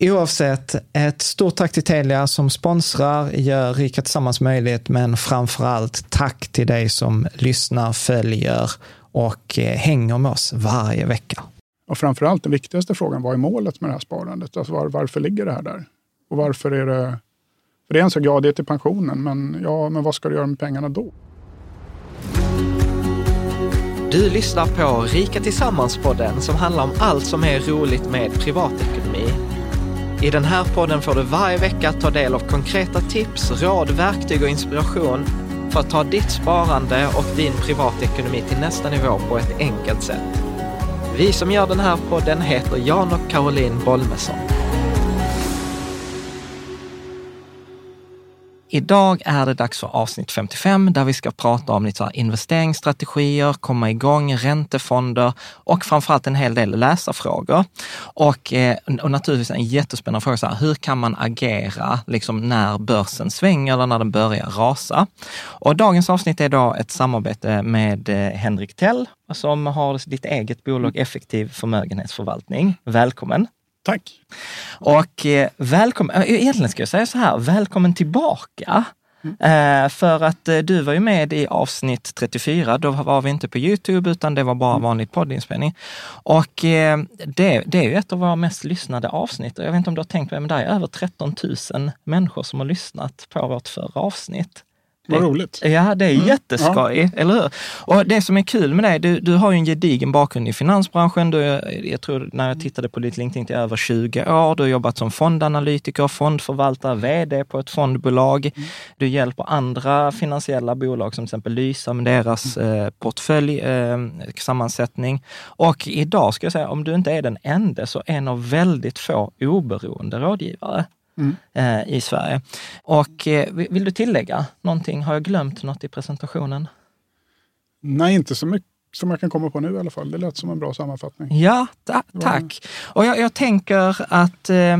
Oavsett, ett stort tack till Telia som sponsrar, gör Rika Tillsammans möjligt, men framför allt tack till dig som lyssnar, följer och eh, hänger med oss varje vecka. Och framför allt den viktigaste frågan, vad är målet med det här sparandet? Alltså var, varför ligger det här där? Och varför är det... För det är en sak, ja det är till pensionen, men, ja, men vad ska du göra med pengarna då? Du lyssnar på Rika Tillsammans-podden som handlar om allt som är roligt med privatekonomi. I den här podden får du varje vecka ta del av konkreta tips, råd, verktyg och inspiration för att ta ditt sparande och din privatekonomi till nästa nivå på ett enkelt sätt. Vi som gör den här podden heter Jan och Caroline Bolmesson. Idag är det dags för avsnitt 55 där vi ska prata om lite så här investeringsstrategier, komma igång, räntefonder och framförallt en hel del läsarfrågor. Och, eh, och naturligtvis en jättespännande fråga, så här, hur kan man agera liksom när börsen svänger eller när den börjar rasa? Och dagens avsnitt är då ett samarbete med eh, Henrik Tell som har sitt eget bolag Effektiv förmögenhetsförvaltning. Välkommen! Tack! Och eh, välkommen, eh, egentligen ska jag säga så här, välkommen tillbaka. Eh, för att eh, du var ju med i avsnitt 34, då var vi inte på Youtube utan det var bara vanlig poddinspelning. Och eh, det, det är ju ett av våra mest lyssnade avsnitt jag vet inte om du har tänkt på det, men det är över 13 000 människor som har lyssnat på vårt förra avsnitt. Vad roligt. Ja, det är Mm. jätteskoj, Ja. eller hur? Och det som är kul med dig, du, du har ju en gedigen bakgrund i finansbranschen. Du, jag tror när jag tittade på ditt LinkedIn till över 20 år. Du har jobbat som fondanalytiker, fondförvaltare, vd på ett fondbolag. Mm. Du hjälper andra finansiella bolag som till exempel Lysa med deras Mm. eh, portföljsammansättning. Eh. Och idag ska jag säga, om du inte är den enda, så en av väldigt få oberoende rådgivare Mm. eh, i Sverige. Och eh, vill du tillägga någonting? Har jag glömt något i presentationen? Nej, inte så mycket som jag kan komma på nu i alla fall. Det lät som en bra sammanfattning. Ja, ta tack. Och jag, jag tänker att eh,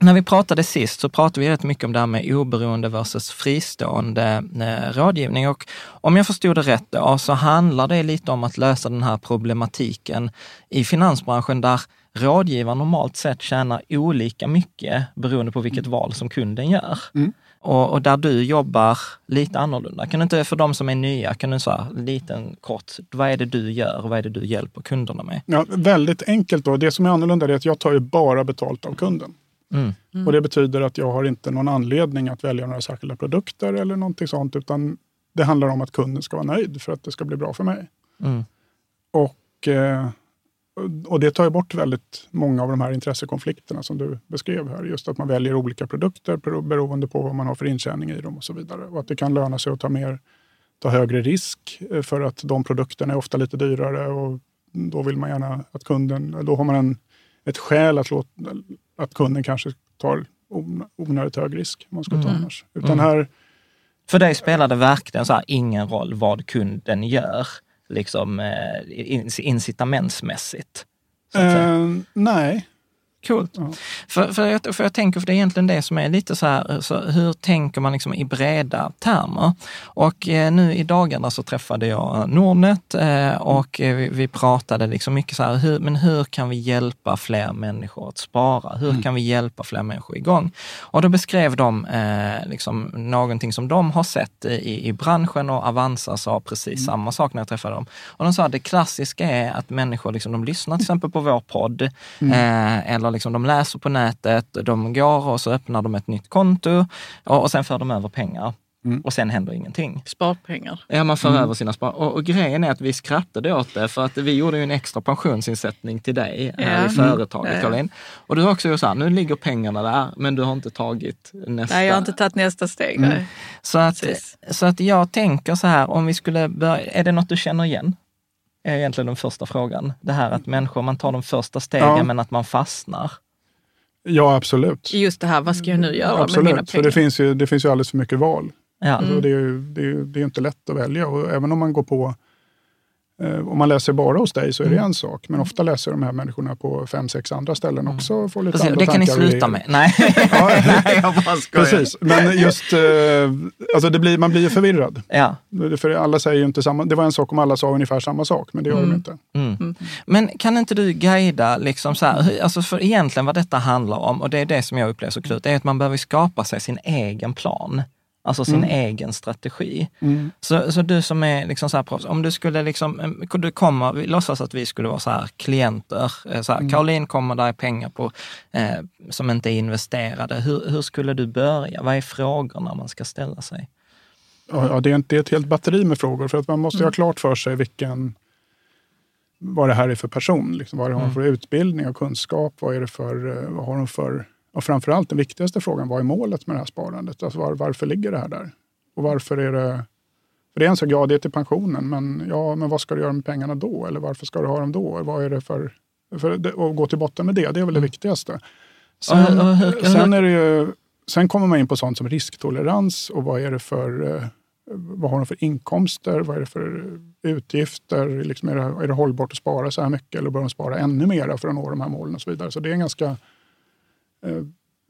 när vi pratade sist så pratade vi rätt mycket om det här med oberoende versus fristående eh, rådgivning. Och om jag förstod det rätt då, så handlar det lite om att lösa den här problematiken i finansbranschen där rådgivaren normalt sett tjänar olika mycket beroende på vilket val som kunden gör. Mm. och, och, där du jobbar lite annorlunda. Kan du inte, för de som är nya, kan du säga liten kort, vad är det du gör och vad är det du hjälper kunderna med? Ja, väldigt enkelt då. Det som är annorlunda är att jag tar ju bara betalt av kunden. Mm. Mm. Och det betyder att jag har inte någon anledning att välja några särskilda produkter eller någonting sånt, utan det handlar om att kunden ska vara nöjd för att det ska bli bra för mig. Mm. Och, eh, och det tar ju bort väldigt många av de här intressekonflikterna som du beskrev här. Just att man väljer olika produkter beroende på vad man har för intjäning i dem och så vidare. Och att det kan löna sig att ta, mer, ta högre risk eh, för att de produkterna är ofta lite dyrare och då vill man gärna att kunden, då har man en, ett skäl att, låta, att kunden kanske tar onödigt hög risk. Man ska ta mm. annars. Utan mm. här, för dig spelar det verkligen så här, ingen roll vad kunden gör, liksom incitamentsmässigt? Uh, nej, Coolt. Ja. För, för, jag, för jag tänker, för det är egentligen det som är lite så här, så hur tänker man liksom i breda termer? Och eh, nu i dagarna så träffade jag Nordnet eh, och eh, vi, vi, pratade liksom mycket så här, hur, men hur kan vi hjälpa fler människor att spara? Hur mm. kan vi hjälpa fler människor igång? Och då beskrev de eh, liksom någonting som de har sett i, i branschen och Avanza sa precis mm. samma sak när jag träffade dem. Och de sa att det klassiska är att människor liksom, de lyssnar till exempel på vår podd mm. eller liksom de läser på nätet, de går och så öppnar de ett nytt konto och, och sen för de över pengar. Mm. Och sen händer ingenting. Sparpengar. Ja, man för mm. över sina spar. Och, och, grejen är att vi skrattade åt det för att vi gjorde ju en extra pensionsinsättning till dig ja. här i företaget, mm. Caroline. Och du har också gjort så här, nu ligger pengarna där, men du har inte tagit nästa. Nej, jag har inte tagit nästa steg. Mm. Så, att, så att jag tänker så här, om vi skulle börja, är det något du känner igen? Är egentligen den första frågan. Det här att människor, man tar de första stegen ja. men att man fastnar. Ja, absolut. Just det här, vad ska jag nu göra absolut. med mina pengar? För det finns ju, det finns ju alldeles för mycket val. Ja. Alltså, mm. det, är ju, det, är, det är inte lätt att välja och även om man går på om man läser bara hos dig så är det mm. en sak, men ofta läser de här människorna på fem, sex andra ställen mm. också. och Får lite Precis, det kan ni sluta med. Nej, ja, Nej jag bara skojar. Precis, men just, eh, alltså det blir, man blir ju förvirrad. Ja. För alla säger ju inte samma, det var en sak om alla sa ungefär samma sak, men det gör mm. de inte. Mm. Mm. Men kan inte du guida, liksom så här, alltså för egentligen vad detta handlar om, och det är det som jag upplever så klokt, är att man behöver skapa sig sin egen plan. Alltså sin mm. egen strategi. Mm. Så, så du som är liksom så här om du skulle liksom, du kommer, vi låtsas att vi skulle vara så här klienter, eh, så här, mm. Caroline kommer, där är pengar på, eh, som inte är investerade. Hur, hur skulle du börja? Vad är frågorna man ska ställa sig? Ja, det, är inte ett helt batteri med frågor, för att man måste mm. ha klart för sig vilken, vad det här är för person. Liksom, vad har de mm. för utbildning och kunskap? Vad, är det för, eh, vad har de för och framförallt den viktigaste frågan, vad är målet med det här sparandet? Alltså var, varför ligger det här där? Och varför är det... För det är en sak, ja det är till pensionen, men, ja, men vad ska du göra med pengarna då? Eller varför ska du ha dem då? Vad är det för... för att gå till botten med det, det är väl det viktigaste. Sen, sen, är det ju, sen kommer man in på sånt som risktolerans och vad är det för... Eh, vad har de för inkomster? Vad är det för utgifter? Liksom är, det, är det hållbart att spara så här mycket eller bör de spara ännu mer för att nå de här målen och så vidare? Så det är en ganska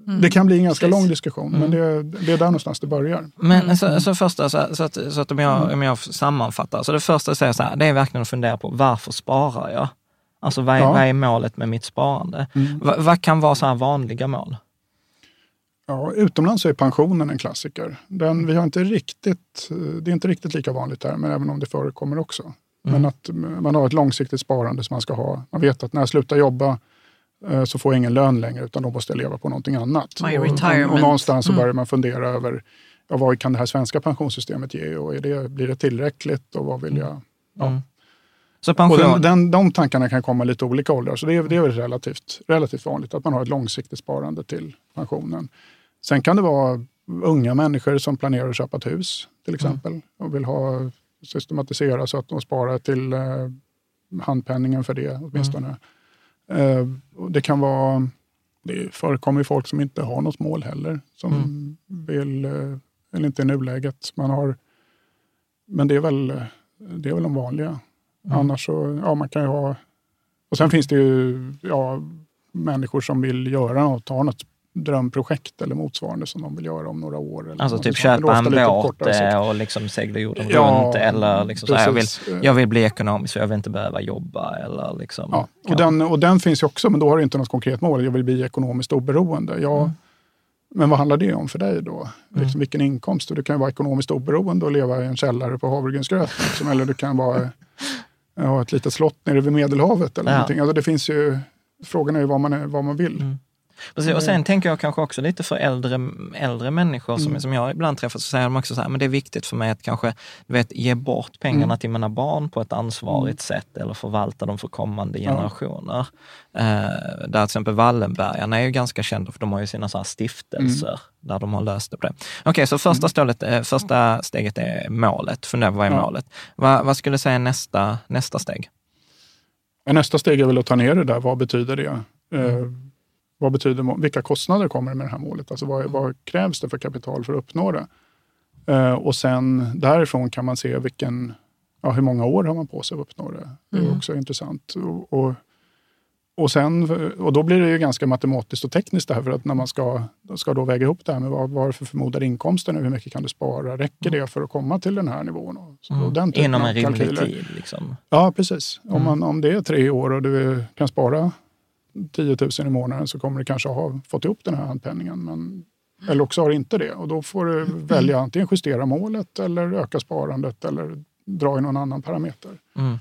Mm. Det kan bli en ganska Precis. lång diskussion, mm. men det, det, är där någonstans det börjar. Men mm. så, så första, så, så, att, så att om, jag, om jag sammanfattar, så det första jag säger så här, det är verkligen att fundera på varför sparar jag? Alltså vad är, ja. vad är målet med mitt sparande? Mm. Va, vad kan vara så här vanliga mål? Ja, utomlands så är pensionen en klassiker. Den, vi har inte riktigt, det är inte riktigt lika vanligt här, men även om det förekommer också. Mm. Men att man har ett långsiktigt sparande som man ska ha. Man vet att när jag slutar jobba så får jag ingen lön längre utan då måste jag leva på någonting annat. My och, retirement. och någonstans så mm. börjar man fundera över ja, vad kan det här svenska pensionssystemet ge och är det, blir det tillräckligt och vad vill jag... Ja. Mm. Så pension... och den, den, de tankarna kan komma lite olika åldrar, så det är, det är väl relativt, relativt vanligt att man har ett långsiktigt sparande till pensionen. Sen kan det vara unga människor som planerar att köpa ett hus till mm. exempel mm. och vill ha systematisera så att de sparar till eh, handpenningen för det åtminstone. Mm. Eh, det kan vara, det förekommer folk som inte har något mål heller, som mm. vill, eh, eller inte i nuläget. Man har, men det är väl, det är väl de vanliga. Mm. Annars så, ja man kan ju ha, och sen finns det ju ja, människor som vill göra något, ha något drömprojekt eller motsvarande som de vill göra om några år. Eller alltså typ köpa en båt och liksom segla jorden ja, runt eller liksom så här, jag, vill, jag vill bli ekonomisk för jag vill inte behöva jobba. Eller liksom, ja, och, den, och den finns ju också, men då har du inte något konkret mål. Jag vill bli ekonomiskt oberoende. Jag, mm. Men vad handlar det om för dig då? Mm. Liksom, vilken inkomst? Du kan vara ekonomiskt oberoende och leva i en källare på havregrynsgröt. Liksom, eller du kan vara, ha ett litet slott nere vid Medelhavet. Eller ja. någonting. Alltså, det finns ju, frågan är ju vad man, är, vad man vill. Mm. Precis. Och sen tänker jag kanske också lite för äldre, äldre människor som, mm. som jag ibland träffar, så säger de också så här, men det är viktigt för mig att kanske vet, ge bort pengarna mm. till mina barn på ett ansvarigt mm. sätt eller förvalta dem för kommande generationer. Ja. Eh, där till exempel Wallenbergarna är ju ganska kända för de har ju sina så stiftelser mm. där de har löst det på det. Okej, okay, så första, mm. stålet, eh, första steget är målet. Fundera på vad är ja. målet? Va, vad skulle du säga nästa, nästa steg? Nästa steg är väl att ta ner det där. Vad betyder det? Eh, vad betyder, vilka kostnader kommer det med det här målet? Alltså vad, vad krävs det för kapital för att uppnå det? Eh, och sen därifrån kan man se vilken, ja, hur många år har man på sig att uppnå det. Det är mm. också intressant. Och, och, och, sen, och då blir det ju ganska matematiskt och tekniskt det här, för att när man ska, ska då väga ihop det här med vad, vad för förmodad inkomsten hur mycket kan du spara, räcker det för att komma till den här nivån? Och, så, mm. den Inom en rimlig tid? Liksom. Ja, precis. Mm. Om, man, om det är tre år och du kan spara 10 000 i månaden så kommer du kanske ha fått ihop den här handpenningen. Men, eller också har du inte det och då får du välja antingen justera målet eller öka sparandet eller dra i någon annan parameter. Mm.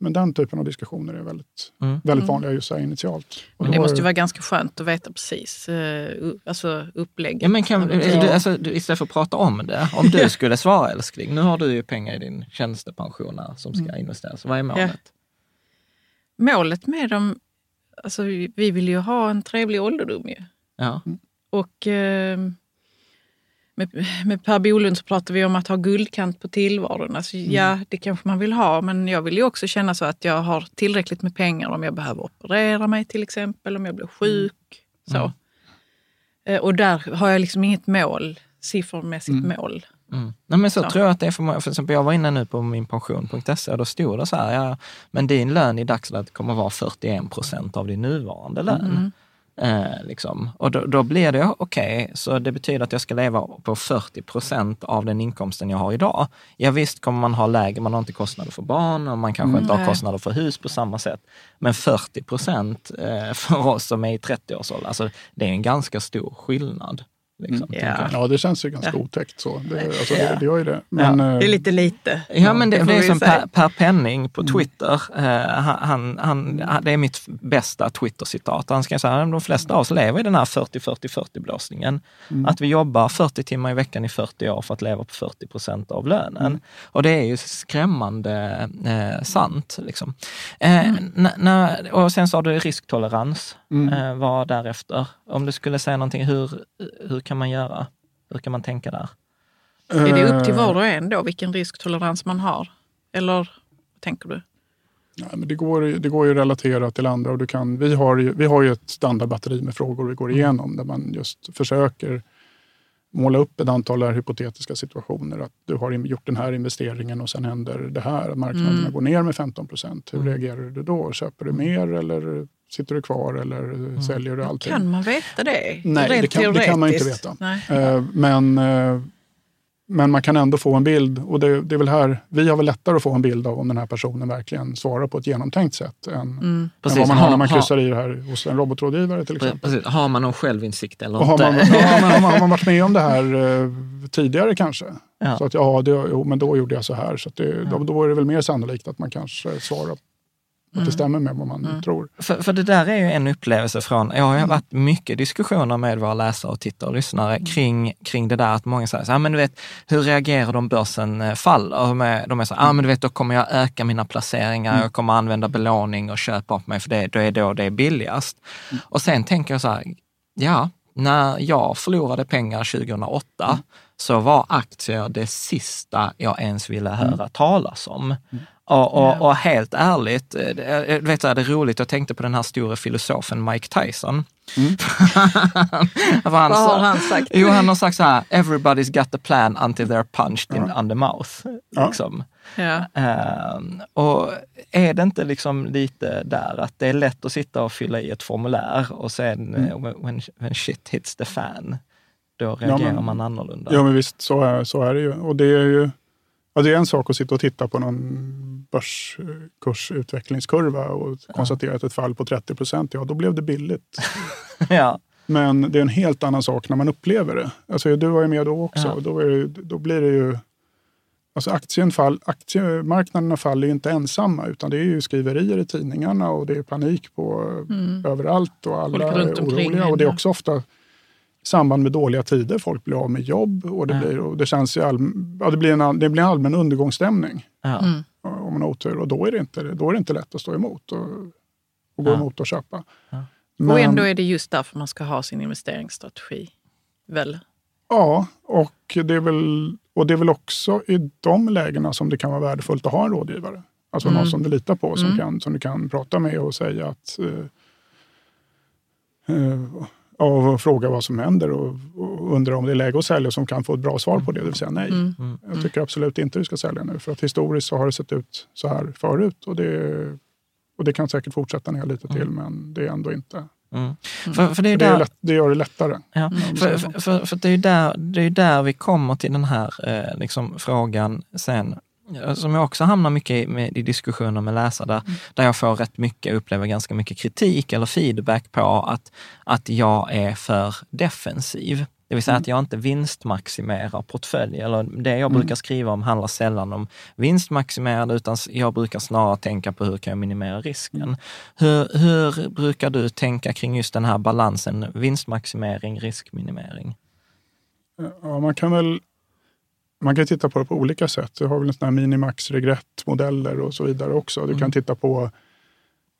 Men den typen av diskussioner är väldigt, mm. väldigt mm. vanliga just här initialt. Och men det måste ju vara ganska skönt att veta precis uh, alltså upplägget. Ja, men kan, du, alltså, du, istället för att prata om det, om du skulle svara älskling, nu har du ju pengar i din tjänstepension som ska mm. investeras. Vad är målet? Ja. Målet med dem alltså, vi vill ju ha en trevlig ålderdom ju. Ja. Och eh, med, med Per Bolund så pratar vi om att ha guldkant på tillvaron. Alltså, mm. Ja, det kanske man vill ha, men jag vill ju också känna så att jag har tillräckligt med pengar om jag behöver operera mig till exempel, om jag blir sjuk. Mm. Så. Mm. och där har jag liksom inget mål, siffermässigt mm. mål. Mm. Nej, men så, så, tror jag att det är för många. För exempel, jag var inne nu på minpension.se och då stod det så här, ja, men din lön i dagsläget kommer vara 41 procent av din nuvarande lön. Mm. Eh, liksom. Och då, då, blir det okej, okay, så det betyder att jag ska leva på 40 procent av den inkomsten jag har idag. Ja visst kommer man ha lägre, man har inte kostnader för barn och man kanske mm, inte har kostnader för hus på samma sätt. Men 40 procent eh, för oss som är i 30-årsåldern, alltså, det är en ganska stor skillnad. Liksom, mm. ja. ja, det känns ju ganska ja. otäckt så. Det, alltså, ja. det, det gör ju det. Men, ja. Det är lite lite. Ja, men det, det är som per, per, Penning på mm. Twitter. Mm. Uh, han, han, det är mitt bästa Twitter-citat. Han ska säga att de flesta av oss lever i den här 40-40-40-blåsningen. Mm. Att vi jobbar 40 timmar i veckan i 40 år för att leva på 40 procent av lönen. Mm. Och det är ju skrämmande uh, sant. Liksom. Uh, och sen så har du risktolerans. Mm. vad därefter? Om du skulle säga någonting, hur, hur kan man göra? Hur kan man tänka där? Är det upp till var och en då vilken risktolerans man har? Eller vad tänker du? Nej, men det, går, det går ju att relatera till andra. Och du kan, vi, har ju, vi har ju ett standardbatteri med frågor vi går mm. igenom där man just försöker måla upp ett antal hypotetiska situationer. Att du har gjort den här investeringen och sen händer det här. Att marknaderna mm. går ner med 15 procent. Hur mm. reagerar du då? Köper du mer eller Sitter du kvar eller mm. säljer du allting? Kan man veta det? Nej, det kan, det kan, man inte veta. Uh, men, uh, men man kan ändå få en bild. Och det, det, är väl här, vi har väl lättare att få en bild av om den här personen verkligen svarar på ett genomtänkt sätt än, mm. än vad man har när man kryssar i det här hos en robotrådgivare till exempel. Precis. Har man någon självinsikt eller inte? Har man, ja, men, har, man, har man varit med om det här uh, tidigare kanske? Ja. Så att ja, det, jo, men då gjorde jag så här. Så det, ja. då, då är det väl mer sannolikt att man kanske svarar att det mm. stämmer med vad man mm. tror. För, för det där är ju en upplevelse från, jag har mm. varit mycket diskussioner med våra läsare och tittare och lyssnare mm. kring, kring det där att många säger så här, men du vet, hur reagerar de om börsen eh, faller? De är, de är så här, ah, men du vet, då kommer jag öka mina placeringar, mm. jag kommer använda belåning och köpa upp mig för det, då är då det är billigast. Mm. Och sen tänker jag så här, ja, när jag förlorade pengar 2008 så var aktier det sista jag ens ville höra talas om. Och, och, och, helt ärligt, eh, jag vet det är roligt, jag tänkte på den här stora filosofen Mike Tyson. Mm. han, Vad har han sagt? Jo, han har sagt så här, everybody's got a plan until they're punched in, on the mouth. Ja. Liksom. Ja. Um, och är det inte liksom lite där att det är lätt att sitta och fylla i ett formulär och sen mm. uh, when, when shit hits the fan, då reagerar ja, men, man annorlunda. Ja men visst, så är, så är det ju. Och det är ju Ja, det är en sak att sitta och titta på någon börskursutvecklingskurva och konstatera att ett fall på 30 procent, ja då blev det billigt. ja. Men det är en helt annan sak när man upplever det. Alltså, du var ju med då också. Ja. Då, det, då, blir det ju... Alltså aktien fall, aktiemarknaderna faller ju inte ensamma utan det är ju skriverier i tidningarna och det är panik på mm. överallt och alla är oroliga. Och det är också ofta samband med dåliga tider. Folk blir av med jobb och det, ja. blir, och det, känns all, ja, det, blir en, det blir en allmän undergångsstämning. Ja. Mm. Om man har otur. Och då är, det inte, då är det inte lätt att stå emot och, och gå emot och köpa. Men, och ändå är det just därför man ska ha sin investeringsstrategi, väl? Ja, och det, är väl, och det är väl också i de lägena som det kan vara värdefullt att ha en rådgivare. Alltså mm. någon som du litar på, som, mm. kan, som du kan prata med och säga att uh, uh, och fråga vad som händer och, och undra om det är läge att sälja som kan få ett bra svar på det, det vill säga nej. Mm. Mm. Jag tycker absolut inte du ska sälja nu för att historiskt så har det sett ut så här förut och det och det kan säkert fortsätta ner lite till, mm. men det är ändå inte... Mm. mm. För, för det, är det, är lätt, det, gör det lättare. Ja. För, för, för, det är ju där, det är där vi kommer till den här eh, liksom, frågan sen som jag också hamnar mycket i, med, i diskussioner med läsare, mm. där jag får rätt mycket, upplever ganska mycket kritik eller feedback på att, att jag är för defensiv. Det vill säga mm. att jag inte vinstmaximerar portfölj. Eller det jag mm. brukar skriva om handlar sällan om vinstmaximerande, utan jag brukar snarare tänka på hur kan jag minimera risken. Mm. Hur, hur brukar du tänka kring just den här balansen vinstmaximering, riskminimering? Ja, man kan väl man kan titta på det på olika sätt. Du har väl sådana här minimax regrett-modeller och så vidare också. Du mm. kan titta på,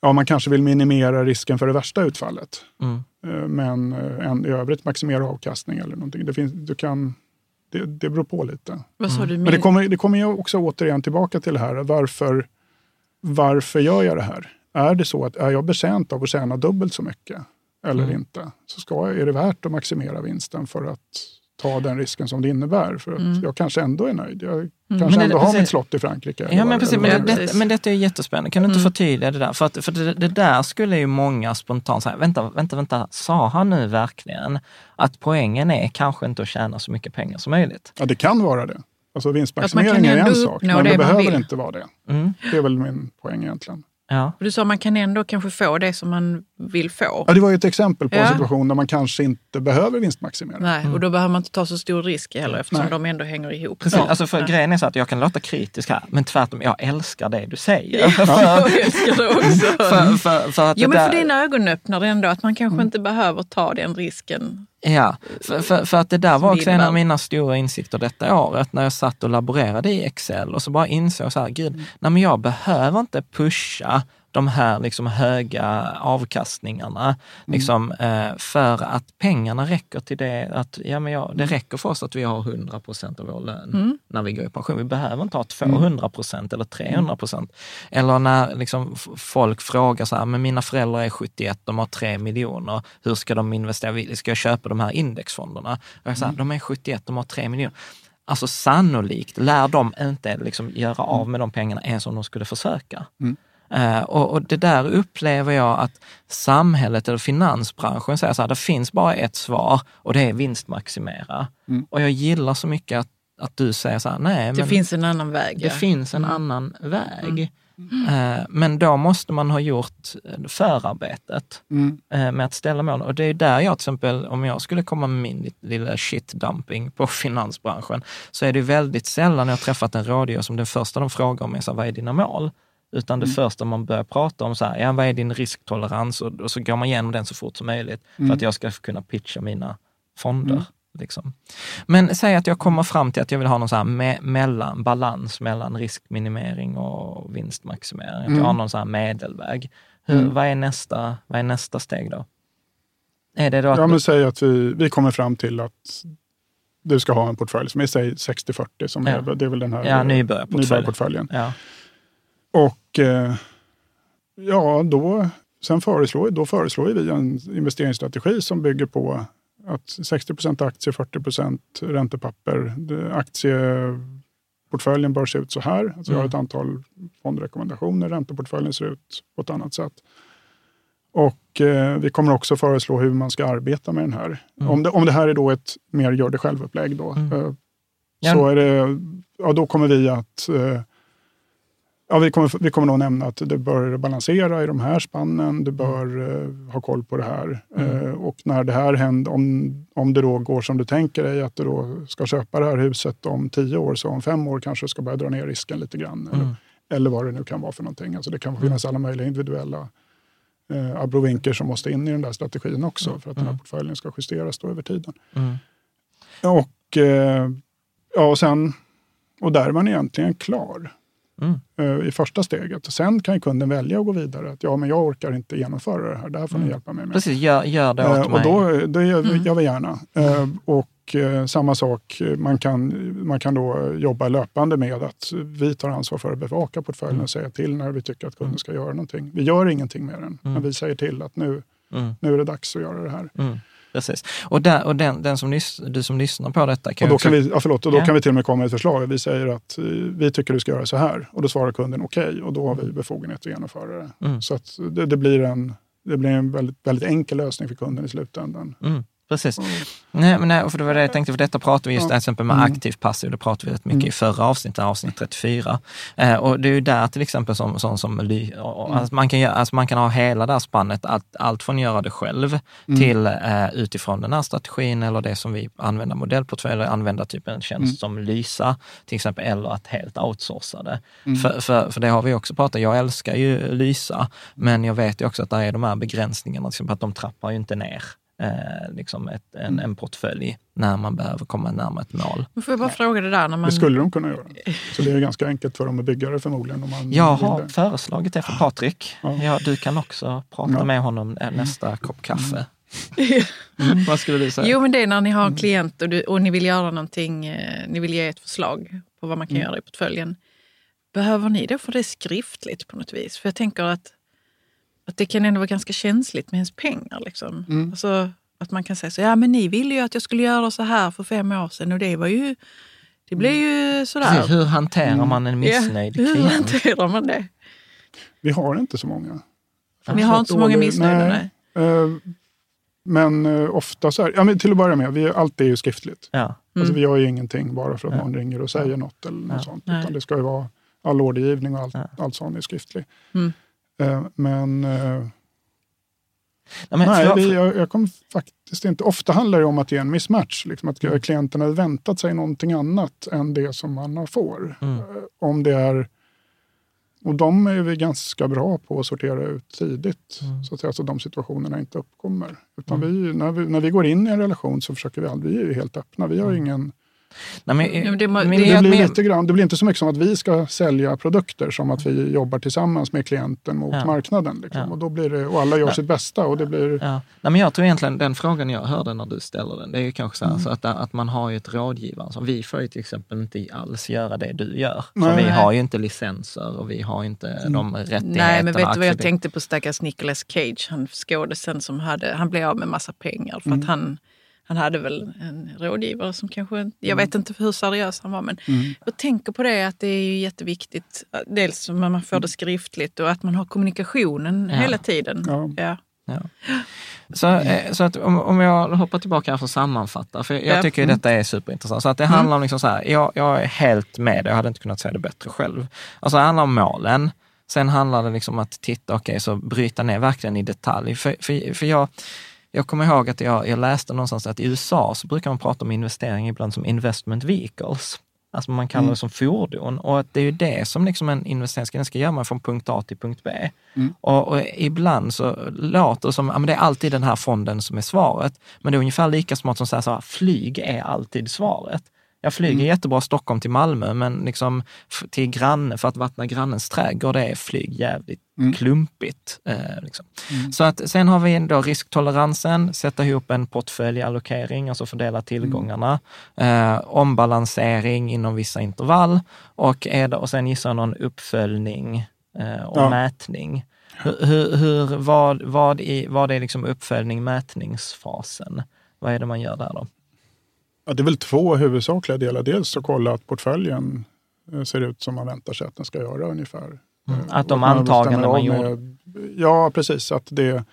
ja man kanske vill minimera risken för det värsta utfallet. Mm. Eh, men eh, en, i övrigt maximera avkastning eller någonting. Det, finns, du kan, det, det beror på lite. Vad sa du? Men det kommer, det kommer jag också återigen tillbaka till det här. Varför, varför gör jag det här? Är det så att är jag betjänt av att tjäna dubbelt så mycket eller mm. inte? Så ska, är det värt att maximera vinsten för att ta den risken som det innebär. För att mm. jag kanske ändå är nöjd. Jag mm. kanske ändå det, har precis. mitt slott i Frankrike. Ja, men, precis, men, det, men detta är jättespännande. Kan du inte mm. förtydliga det där? För, att, för det, det, där skulle ju många spontant säga, vänta, vänta, vänta, sa han nu verkligen att poängen är kanske inte att tjäna så mycket pengar som möjligt? Ja, det kan vara det. Alltså vinstmaximering är en sak, men det, det behöver inte vara det. Mm. Det är väl min poäng egentligen. Ja. Du sa att man kan ändå kanske få det som man vill få. Ja, det var ju ett exempel på ja. en situation där man kanske inte behöver vinstmaximera. Nej, mm. och då behöver man inte ta så stor risk heller eftersom Nej. de ändå hänger ihop. Precis, alltså för ja. grejen är så att jag kan låta kritisk här, men tvärtom, jag älskar det du säger. Ja, jag älskar det också. för, för, för att jo, men för din ögonöppnare ändå, att man kanske mm. inte behöver ta den risken Ja, för, för, för, att det där var också en av mina stora insikter detta året när jag satt och laborerade i Excel och så bara insåg så här, gud, nej men jag behöver inte pusha de här liksom höga avkastningarna. Mm. Liksom, eh, för att pengarna räcker till det. Att, ja, men ja, det mm. räcker för oss att vi har 100 procent av vår lön mm. när vi går i pension. Vi behöver inte ha 200 procent eller 300 procent. Eller när liksom, folk frågar så här, men mina föräldrar är 71, de har 3 miljoner. Hur ska de investera? Ska jag köpa de här indexfonderna? Jag säger, mm. De är 71, de har 3 miljoner. Alltså sannolikt lär de inte liksom göra av mm. med de pengarna ens om de skulle försöka. Mm. Uh, och, och, det där upplever jag att samhället eller finansbranschen säger så här, det finns bara ett svar och det är vinstmaximera. Mm. Och jag gillar så mycket att, att du säger så här, nej. Det finns en annan väg. Det ja. finns en mm. annan väg. Mm. Uh, men då måste man ha gjort förarbetet uh, med att ställa mål. Och det är där jag till exempel, om jag skulle komma med min lilla shitdumping på finansbranschen, så är det väldigt sällan jag träffat en rådgivare som det första de frågar om är, så här, vad är dina mål? Utan det mm. första man börjar prata om, så här, ja, vad är din risktolerans? Och, och, så går man igenom den så fort som möjligt mm. för att jag ska kunna pitcha mina fonder. Mm. Liksom. Men säg att jag kommer fram till att jag vill ha någon så här me mellan, balans mellan riskminimering och vinstmaximering. Att jag har mm. någon så här medelväg. Hur, mm. vad, är nästa, vad är nästa steg då? Är det då att... Ja, men säg att vi, vi kommer fram till att du ska ha en portfölj som är säg 60-40, som ja. är, det är väl den här ja, nybörjarportföljen. nybörjarportföljen. Ja. Och eh, ja, då, sen föreslår, då föreslår vi en investeringsstrategi som bygger på att 60% aktier, 40% räntepapper. Aktieportföljen bör se ut så här. Alltså Jag har ett mm. antal fondrekommendationer. Ränteportföljen ser ut på ett annat sätt. Och eh, Vi kommer också föreslå hur man ska arbeta med den här. Mm. Om, det, om det här är då ett mer gör det själv-upplägg, då, mm. eh, så är det, ja, då kommer vi att eh, Ja, vi, kommer, vi kommer nog nämna att du bör balansera i de här spannen, du bör uh, ha koll på det här. Mm. Uh, och när det här händer, om, om det då går som du tänker dig, att du då ska köpa det här huset om tio år, så om fem år kanske du ska börja dra ner risken lite grann. Mm. Eller, eller vad det nu kan vara för någonting. Alltså det kan mm. finnas alla möjliga individuella uh, abrovinker som måste in i den där strategin också för att den här mm. portföljen ska justeras då över tiden. Mm. Och, ja, och sen och där är man egentligen klar mm. uh, i första steget. Sen kan kunden välja att gå vidare. Att ja, men jag orkar inte genomföra det här. Det här får mm. ni hjälpa mig med. Precis, gör, gör det åt uh, mig. Och då, det gör, mm. gör vi gärna. Uh, och samma sak, man kan, man kan då jobba löpande med att vi tar ansvar för att bevaka portföljen mm. och säga till när vi tycker att kunden mm. ska göra någonting. Vi gör ingenting med den, men vi säger till att nu, nu är det dags att göra det här. Precis. Och, där, och den, den som lys, du som lyssnar på detta kan och då, också... kan vi, ja, förlåt, och då ja. kan vi till och med komma med ett förslag. Vi säger att eh, vi tycker du ska göra så här och då svarar kunden okej okay, och då har vi befogenhet att genomföra det. Mm. Så att det, det, blir en, det blir en väldigt, väldigt enkel lösning för kunden i slutändan. Mm. Precis. Mm. Nej, men nej, för det var det jag tänkte, för detta pratar vi just till exempel med mm. aktiv passiv, det pratade vi rätt mycket mm. i förra avsnittet, avsnitt 34. Eh, och det är ju där till exempel som, som, som mm. alltså man, kan, alltså man kan ha hela det här spannet, allt, allt från göra det själv mm. till eh, utifrån den här strategin eller det som vi använder modellportfölj, eller använda typ en tjänst mm. som Lysa till exempel, eller att helt outsourca det. Mm. För, för, för det har vi också pratat jag älskar ju Lysa, men jag vet ju också att det är de här begränsningarna, till exempel att de trappar ju inte ner eh, liksom ett, en, mm. en portfölj när man behöver komma närmare ett mål. Men får jag bara fråga det där? När man... Det skulle de kunna göra. Så det är ganska enkelt för dem att bygga det förmodligen. Om man jag har det. föreslagit det för Patrik. Ja. ja. du kan också prata ja. med honom nästa kopp kaffe. Mm. Vad skulle du säga? Jo, men det är när ni har en klient och, du, och ni vill göra någonting, eh, ni vill ge ett förslag på vad man kan mm. göra i portföljen. Behöver ni då få det skriftligt på något vis? För jag tänker att att det kan ändå vara ganska känsligt med ens pengar. Liksom. Mm. Alltså, att man kan säga så, ja men ni ville ju att jag skulle göra så här för fem år sedan och det var ju, det blev ju sådär. Precis, hur hanterar mm. man en missnöjd ja, klient? Hur hanterar man det? Vi har inte så många. Ni har inte så många missnöjda? Nej. nej. Uh, men uh, ofta så här, ja, men till att börja med, vi, allt är ju skriftligt. Ja. Alltså, mm. Alltså, vi gör ju ingenting bara för att ja. någon ringer och säger ja. något eller något sånt. Utan det ska ju vara all ordergivning och allt, allt sånt är skriftligt. Mm. Eh, men... Eh, nej, men nej vi, jag, jag kommer faktiskt inte... Ofta handlar det om att ge en mismatch. Liksom att mm. klienten har väntat sig någonting annat än det som man får. Mm. Eh, om det är... Och de är vi ganska bra på att sortera ut tidigt, mm. så att säga, så de situationerna inte uppkommer. Utan mm. vi, när, vi, när vi går in i en relation så försöker vi aldrig, vi är helt öppna. Vi har mm. ingen Nej, men, det, men, det, det, blir lite grann, det blir inte så mycket som att vi ska sälja produkter som att vi jobbar tillsammans med klienten mot ja. marknaden. Liksom. Ja. Och, då blir det, och alla gör ja. sitt bästa. Och det blir... ja. Nej, men jag tror egentligen den frågan jag hörde när du ställer den, det är ju kanske så, här, mm. så att, att man har ju ett rådgivare. Så vi får ju till exempel inte alls göra det du gör. För vi har ju inte licenser och vi har inte mm. de rättigheterna. Nej, men vet du vad jag tänkte på stackars Nicolas Cage, han skådisen som hade, han blev av med massa pengar för mm. att han han hade väl en rådgivare som kanske, jag mm. vet inte hur seriös han var, men mm. jag tänker på det att det är jätteviktigt, dels att man får det skriftligt och att man har kommunikationen ja. hela tiden. Ja. ja. ja. Så, eh, så att om, om jag hoppar tillbaka här för att sammanfatta, för jag tycker mm. detta är superintressant. Så att det mm. handlar om, liksom så här, jag, jag är helt med det, jag hade inte kunnat säga det bättre själv. Alltså det handlar om målen. Sen handlar det liksom om att titta, okej, okay, så bryta ner verkligen i detalj. För, för, för jag, jag kommer ihåg att jag, jag läste någonstans att i USA så brukar man prata om investering ibland som investment vehicles. Alltså man kallar mm. det som fordon och att det är ju det som liksom en investering ska, göra man från punkt A till punkt B. Mm. Och, och, ibland så låter det som att det är alltid den här fonden som är svaret. Men det är ungefär lika smart som att säga flyg är alltid svaret. Jag flyger mm. jättebra Stockholm till Malmö, men liksom till granne, för att vattna grannens trädgård, det är flyg jävligt mm. klumpigt. Eh, liksom. mm. Så att sen har vi då risktoleransen, sätta ihop en portföljallokering, alltså fördela tillgångarna, eh, ombalansering inom vissa intervall och, är det, och sen gissar jag någon uppföljning eh, och ja. mätning. Hur, hur, hur, vad, vad, i, vad är liksom uppföljning, mätningsfasen? Vad är det man gör där då? Ja, det är väl två huvudsakliga delar. Dels att kolla att portföljen eh, ser ut som man väntar sig att den ska göra ungefär. Mm, eh, att de antaganden man gjorde... Ja, precis. Att det,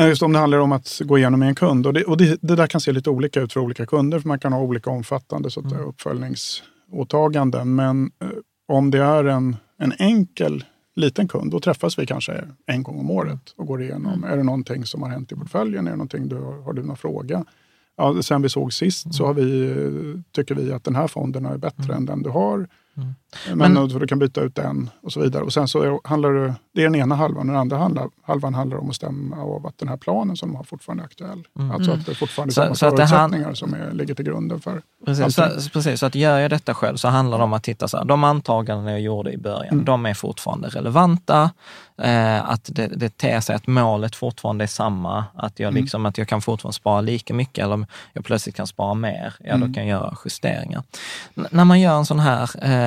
just om det handlar om att gå igenom med en kund. Och, det, och det, det, där kan se lite olika ut för olika kunder, för man kan ha olika omfattande så att mm. uppföljningsåtaganden. Men eh, om det är en, en enkel liten kund, då träffas vi kanske en gång om året och går igenom. Mm. Är det någonting som har hänt i portföljen? Är det någonting du, har du någon fråga? Ja, sen vi såg sist så har vi, tycker vi att den här fonden är bättre mm. än den du har. Mm. Men, men du kan byta ut den och så vidare. Och sen så handlar det, det är den ena halvan, den andra handlar, halvan handlar om att stämma av att den här planen som de har fortfarande är aktuell. Mm. Alltså att det fortfarande är samma så förutsättningar han... som är, ligger till grunden för precis så, precis, så att gör jag detta själv så handlar det om att titta så här, de antaganden jag gjorde i början, mm. de är fortfarande relevanta. Eh, att det, det ter sig att målet fortfarande är samma, att jag, mm. liksom, att jag kan fortfarande spara lika mycket eller om jag plötsligt kan spara mer, ja då mm. kan jag göra justeringar. N när man gör en sån här eh,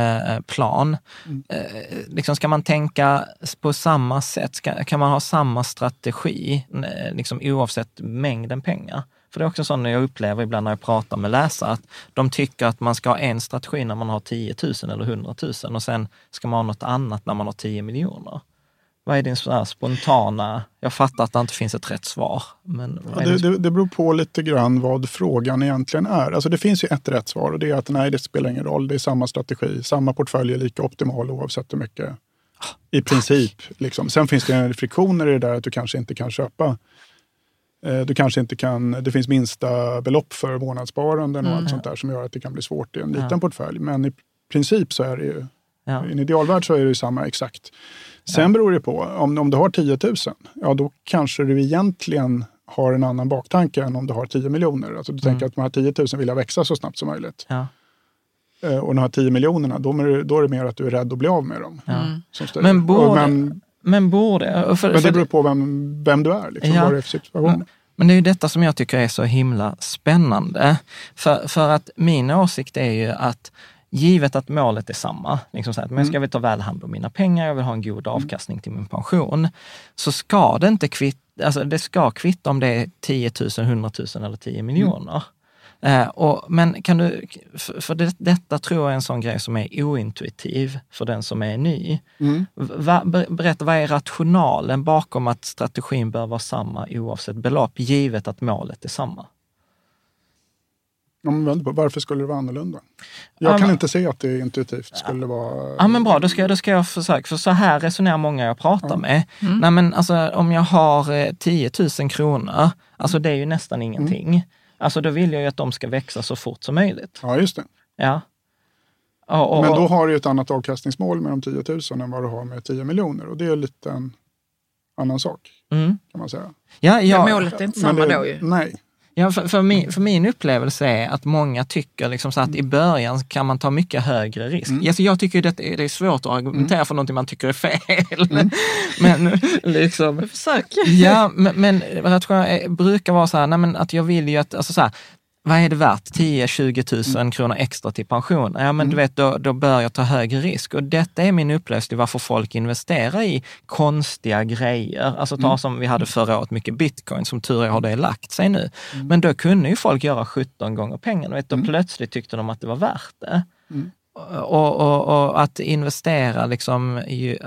plan, mm. eh, liksom ska man tänka på samma sätt? Ska, kan man ha samma strategi liksom, oavsett mängden pengar? För det är också sånt jag upplever ibland när jag pratar med läsare, att de tycker att man ska ha en strategi när man har 10 000 eller 100 000 och sen ska man ha något annat när man har 10 miljoner. Vad är din spontana... Jag fattar att det inte finns ett rätt svar. Men ja, det, det, det beror på lite grann vad frågan egentligen är. Alltså det finns ju ett rätt svar och det är att nej, det spelar ingen roll. Det är samma strategi. Samma portfölj är lika optimal oavsett hur mycket. I princip. Liksom. Sen finns det friktioner i det där att du kanske inte kan köpa eh, du kanske inte kan, det finns minsta belopp för månadssparanden och mm. allt sånt där som gör att det kan bli svårt i en liten ja. portfölj. Men i princip så är det ju, ja. i en idealvärld så är det ju samma exakt. Sen ja. beror det på, om, om du har 10 000, ja då kanske du egentligen har en annan baktanke än om du har 10 miljoner. Alltså du mm. tänker att de här 10 000 vill jag växa så snabbt som möjligt. Ja. Eh, och de här 10 miljonerna, då är, det, då är det mer att du är rädd att bli av med dem. Mm. Men borde... men, men, borde för, men det beror på vem, vem du är, liksom, ja. vad det är för situation. Men, men det är ju detta som jag tycker är så himla spännande. För, för att min åsikt är ju att givet att målet är samma, liksom så här, men jag ska mm. väl ta väl hand om mina pengar, jag vill ha en god mm. avkastning till min pension, så ska det inte kvitta, alltså det ska kvitta om det är 10 000, 100 000 eller 10 miljoner. Mm. Eh, och, men kan du, för, för det, detta tror jag är en sån grej som är ointuitiv för den som är ny. Mm. Va, berätta, vad är rationalen bakom att strategin bör vara samma oavsett belopp, givet att målet är samma? Varför skulle det vara annorlunda? Jag ja, kan men, inte se att det intuitivt skulle vara... Ja men bra, då ska, då ska jag försöka, för så här resonerar många jag pratar ja. med. Mm. Nej men alltså om jag har 10 eh, 000 kronor, alltså det är ju nästan mm. ingenting. Mm. Alltså då vill jag ju att de ska växa så fort som möjligt. Ja, just det. Ja. Och, och, men då har du ett annat avkastningsmål med de 10 000 än vad du har med 10 miljoner och det är lite en annan sak. Mm. Kan man säga. Ja, ja. Målet är inte samma det, då ju. Nej, Ja, för, för, min, för min upplevelse är att många tycker liksom så att mm. i början kan man ta mycket högre risk. Mm. Alltså jag tycker att det är svårt att argumentera mm. för någonting man tycker är fel. Mm. men liksom... Försök. Ja, men, men rationell brukar vara så här, nej, men att jag vill ju att, alltså så här, vad är det värt? 10-20 000 mm. kronor extra till pension? Ja, men mm. du vet, då, då bör jag ta högre risk. Och detta är min upplevelse varför folk investerar i konstiga grejer. Alltså ta mm. som vi hade förra året, mycket bitcoin, som tur är har det lagt sig nu. Mm. Men då kunde ju folk göra 17 gånger pengarna. Vet, då mm. plötsligt tyckte de att det var värt det. Mm. Och, och, och, att investera, liksom, ju,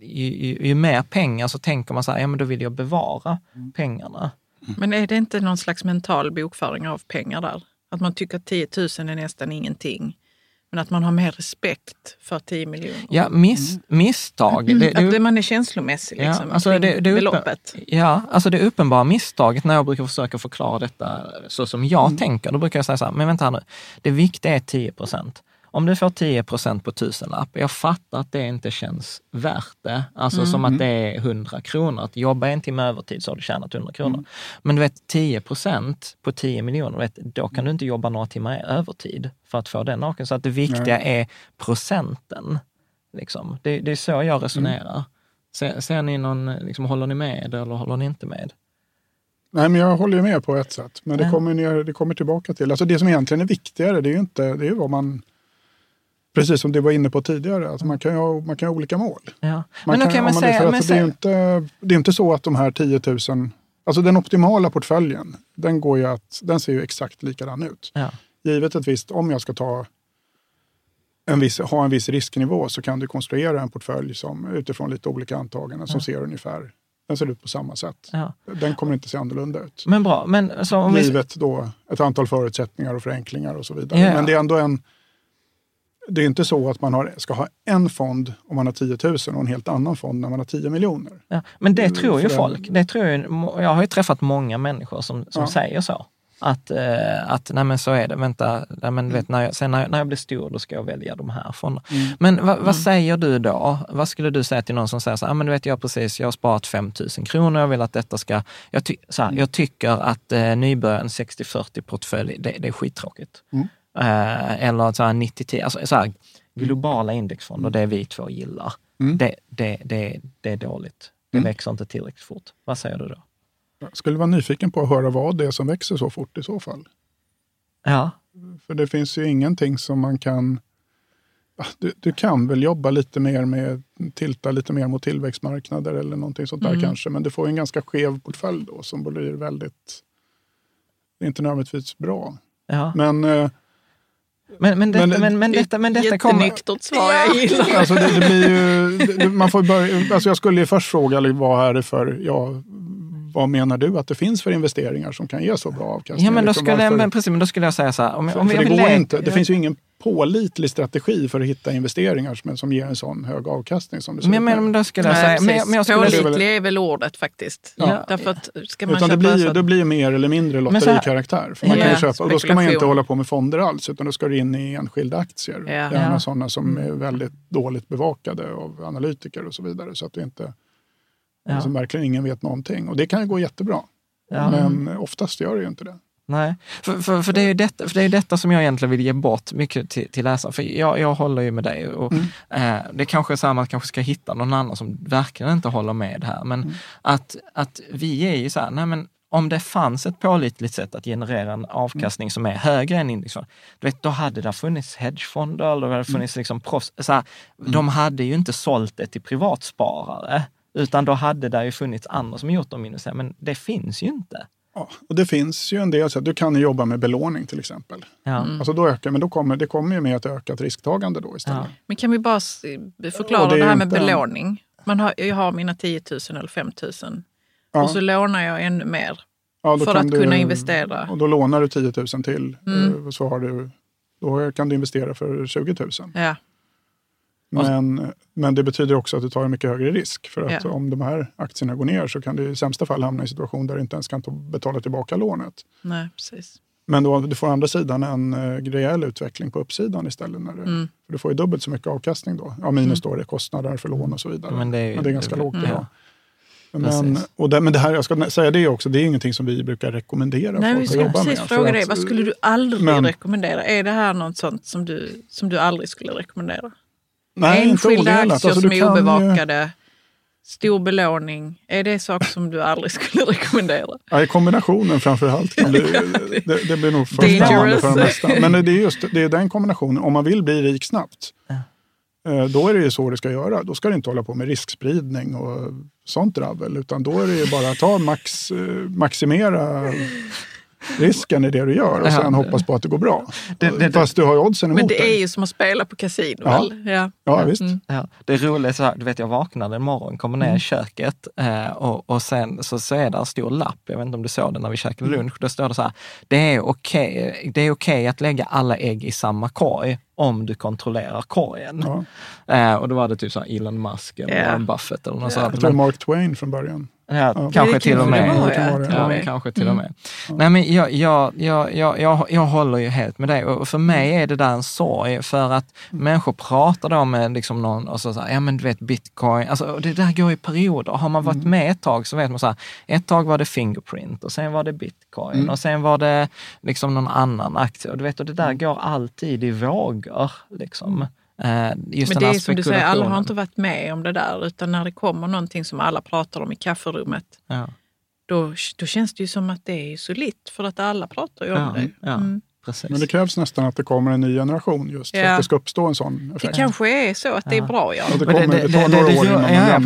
ju, ju, ju, mer pengar så tänker man så här, ja men då vill jag bevara pengarna. Men är det inte någon slags mental bokföring av pengar där? Att man tycker att 10 000 är nästan ingenting. Men att man har mer respekt för 10 miljoner. Ja, miss, misstag. Mm. Det, att man är känslomässig liksom, ja, alltså det, det beloppet. Ja, alltså det uppenbara misstaget när jag brukar försöka förklara detta så som jag mm. tänker, då brukar jag säga så här, men vänta här nu, det viktiga är 10 procent. Om du får 10 procent på tusenlapp, jag fattar att det inte känns värt det. Alltså mm. som att det är 100 kronor. Att jobba en timme övertid så har du tjänat 100 kronor. Mm. Men du vet 10 procent på 10 miljoner, vet, då kan du inte jobba några timmar övertid för att få den naken. Så att det viktiga Nej. är procenten. Liksom. Det, det, är så jag resonerar. Mm. Ser, ser ni någon, liksom, håller ni med eller håller ni inte med? Nej, men jag håller med på ett sätt. Men det kommer, ner, det kommer tillbaka till, alltså det som egentligen är viktigare, det är ju inte, det är vad man Precis som du var inne på tidigare, alltså man, kan ha, man kan ha olika mål. Ja. Man men kan, man säga, det, det, är inte, det är inte så att de här 10 000, alltså den optimala portföljen, den, går ju att, den ser ju exakt likadan ut. Ja. Givet ett visst, om jag ska ta en viss, ha en viss risknivå så kan du konstruera en portfölj som utifrån lite olika antaganden som ser ungefär den ser ut på samma sätt. Ja. Den kommer inte se annorlunda ut. Men bra. Men, så om Givet vi... då ett antal förutsättningar och förenklingar och så vidare. Ja. Men det är ändå en det är inte så att man har, ska ha en fond om man har 10 000 och en helt annan fond när man har 10 miljoner. Ja, men det tror ju folk. Det tror jag, jag har ju träffat många människor som, som ja. säger så. Att, eh, att nej men så är det, vänta, nej men vet, när jag, sen när jag, när jag blir stor då ska jag välja de här fonderna. Mm. Men va, vad mm. säger du då? Vad skulle du säga till någon som säger så här, men du vet jag precis, jag har sparat 5 000 kronor, jag vill att detta ska, jag, ty, så här, jag tycker att eh, nybörjaren 60-40 portfölj, det, det är skittråkigt. Mm. Eh, eller så här 90-10, alltså så här, globala indexfonder, det vi två gillar, mm. det, det, det, det är dåligt. Det mm. växer inte tillräckligt fort. Vad säger du då? Jag skulle vara nyfiken på att höra vad det är som växer så fort i så fall. Ja. För det finns ju ingenting som man kan... Du, du kan väl jobba lite mer med, tilta lite mer mot tillväxtmarknader eller någonting sånt där mm. kanske. Men du får en ganska skev portfölj då som blir väldigt... Det är inte nödvändigtvis bra. Ja. Men eh, men, men, detta, men, men, men detta, men detta kommer... Jättenyktert svar, jag gillar alltså det. det blir ju, det, man får börja, alltså jag skulle ju först fråga vad är det för, ja, vad menar du att det finns för investeringar som kan ge så bra avkastning? Ja, men då, liksom skulle, varför, men precis, men då skulle jag säga så här. Om, för, om för det, går inte, det finns ju ingen pålitlig strategi för att hitta investeringar som, som ger en sån hög avkastning som det ser men, men, då skulle jag säga... Men, men jag skulle Pålitlig är väl ordet faktiskt. Ja. Därför att ska man utan det blir, det blir mer eller mindre lotterikaraktär. För man ja, kan ju köpa, och då ska man inte hålla på med fonder alls, utan då ska du in i enskilda aktier. Ja. Gärna ja. sådana som är väldigt dåligt bevakade av analytiker och så vidare. Så att du inte, ja. alltså, verkligen ingen vet någonting. Och det kan ju gå jättebra. Ja. Men oftast gör det ju inte det. Nej, för, för, för, det är detta, för det är detta som jag egentligen vill ge bort mycket till, till läsaren. För jag, jag håller ju med dig. Och, mm. eh, det kanske är så att man kanske ska hitta någon annan som verkligen inte håller med här. Men mm. att, att vi är ju så här, nej men om det fanns ett pålitligt sätt att generera en avkastning mm. som är högre än indexfond, då hade det funnits hedgefonder, eller det hade mm. funnits liksom proffs, så här, mm. De hade ju inte sålt det till privatsparare. Utan då hade det ju funnits andra som gjort de minusen, men det finns ju inte. Ja, och det finns ju en del, så att du kan ju jobba med belåning till exempel. Ja. Mm. Alltså då ökar, men då kommer, det kommer ju med ett ökat risktagande då istället. Ja. Men kan vi bara förklara det, det, här med inte... belåning? Man har, jag har mina 10 000 eller 5 000 ja. och så lånar jag ännu mer ja, för att du, kunna investera. Och då lånar du 10 000 till. Mm. Eh, så har du, då kan du investera för 20 000. Ja. Men, men det betyder också att du tar en mycket högre risk. För att ja. om de här aktierna går ner så kan du i sämsta fall hamna i en situation där du inte ens kan betala tillbaka lånet. Nej, precis. Men då, du får å andra sidan en uh, rejäl utveckling på uppsidan istället. När du, mm. för du får ju dubbelt så mycket avkastning då. Ja, minus mm. då är kostnader för lån och så vidare. Men det är, men det är ganska det, lågt mm. idag. Men, och det, men det här, jag ska säga det också, det är ingenting som vi brukar rekommendera Nej, folk att jobba med. fråga dig, vad skulle du aldrig men, rekommendera? Är det här något sånt som du, som du aldrig skulle rekommendera? Nej, Enskilda aktier alltså, som är obevakade. Ju... Stor belåning. Är det saker som du aldrig skulle rekommendera? Ja, i kombinationen framför allt. Det, det, det blir nog för spännande för de mesta. Men det är just det är den kombinationen. Om man vill bli rik snabbt, eh, då är det ju så det ska göra. Då ska du inte hålla på med riskspridning och sånt dravel. Utan då är det ju bara att ta max, eh, maximera risken i det du gör och sen hoppas på att det går bra. Det, det, Fast du har ju oddsen emot Men det är ju som att spela på kasino. Ja, ja. ja visst. Mm. Ja. Det roliga är så här, du vet jag vaknade en morgon, kommer ner mm. i köket eh, och, och sen så, så är det en stor lapp, jag vet inte om du såg det när vi käkade mm. lunch, då står det så här, det är okej okay, okay att lägga alla ägg i samma korg om du kontrollerar korgen. Ja. Eh, och då var det typ så Elon Musk eller yeah. Warren Buffett eller något yeah. sånt. Jag tror Mark Twain från början. Ja, ja. Kanske till och med. Ja, ja, kanske till och med. Mm. Nej, men jag, jag, jag, jag, jag, jag håller ju helt med dig och för mig är det där en sorg för att mm. människor pratar då med liksom någon och så, så här, ja men du vet bitcoin, alltså, det där går i perioder. Har man varit mm. med ett tag så vet man så här, ett tag var det Fingerprint och sen var det bitcoin mm. och sen var det liksom någon annan aktie. Och, du vet, och det där mm. går alltid i vågor. Liksom. Eh, just Men det är som du säger, alla har inte varit med om det där, utan när det kommer någonting som alla pratar om i kafferummet, ja. då, då känns det ju som att det är solitt, för att alla pratar ju om ja, det. Mm. Precis. Men det krävs nästan att det kommer en ny generation just för att det ska uppstå en sån effekt. Det kanske är så att det är bra, ja. det, kommer, det, det, tar några år innan ja,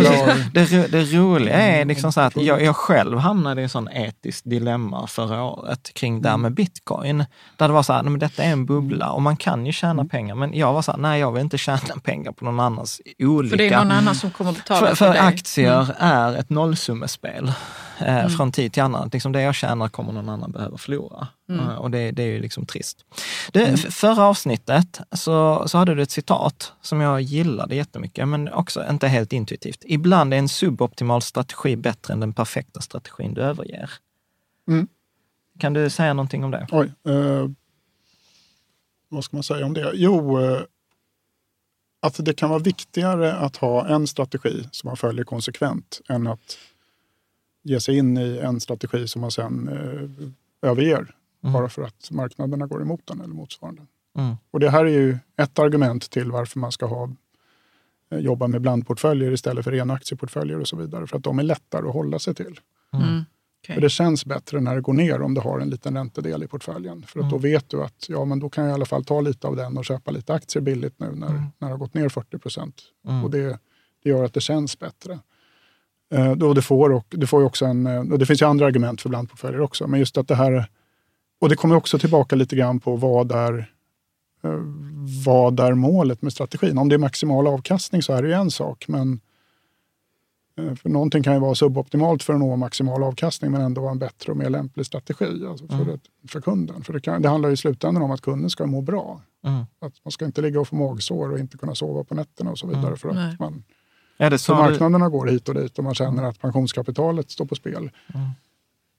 det, det, roliga är liksom så att jag, jag själv hamnade i en sån etiskt dilemma förra året kring det här med bitcoin. Där det var så här, men detta är en bubbla och man kan ju tjäna pengar. Men jag var så här, nej jag vill inte tjäna pengar på någon annans olycka. För det är någon annan som kommer betala för, för, för aktier mm. är ett nollsummespel. Eh, mm. från tid till annan. Liksom det jag tjänar kommer någon annan behöva förlora. Mm. Eh, och det, det, är ju liksom trist. Det, mm. Förra avsnittet så, så hade du ett citat som jag gillade jättemycket, men också inte helt intuitivt. Ibland är en suboptimal strategi bättre än den perfekta strategin du överger. Mm. Kan du säga någonting om det? Oj, eh, vad ska man säga om det? Jo, eh, att det kan vara viktigare att ha en strategi som man följer konsekvent än att ge sig in i en strategi som man sen eh, överger mm. bara för att marknaderna går emot den eller motsvarande. Mm. Och det här är ju ett argument till varför man ska ha, eh, jobba med blandportföljer istället för rena aktieportföljer och så vidare. För att de är lättare att hålla sig till. Mm. mm. Okay. För det känns bättre när det går ner om du har en liten räntedel i portföljen. För att mm. då vet du att ja, men då kan jag i alla fall ta lite av den och köpa lite aktier billigt nu när, mm. när det har gått ner 40 procent. Mm. Och det, det gör att det känns bättre. Eh, då det, får och, det får också en, och det finns ju andra argument för blandportföljer också, men just att det här... Och det kommer också tillbaka lite grann på vad är, eh, vad är målet med strategin. Om det är maximal avkastning så är det ju en sak, men Eh, för någonting kan ju vara suboptimalt för att nå maximal avkastning men ändå vara en bättre och mer lämplig strategi alltså för, mm. ett, för kunden. För det, kan, det handlar i slutändan om att kunden ska må bra. Mm. Att man ska inte ligga och få magsår och inte kunna sova på nätterna och så vidare. Mm. För att man, är det så marknaderna du... går hit och dit och man känner att pensionskapitalet står på spel. Mm.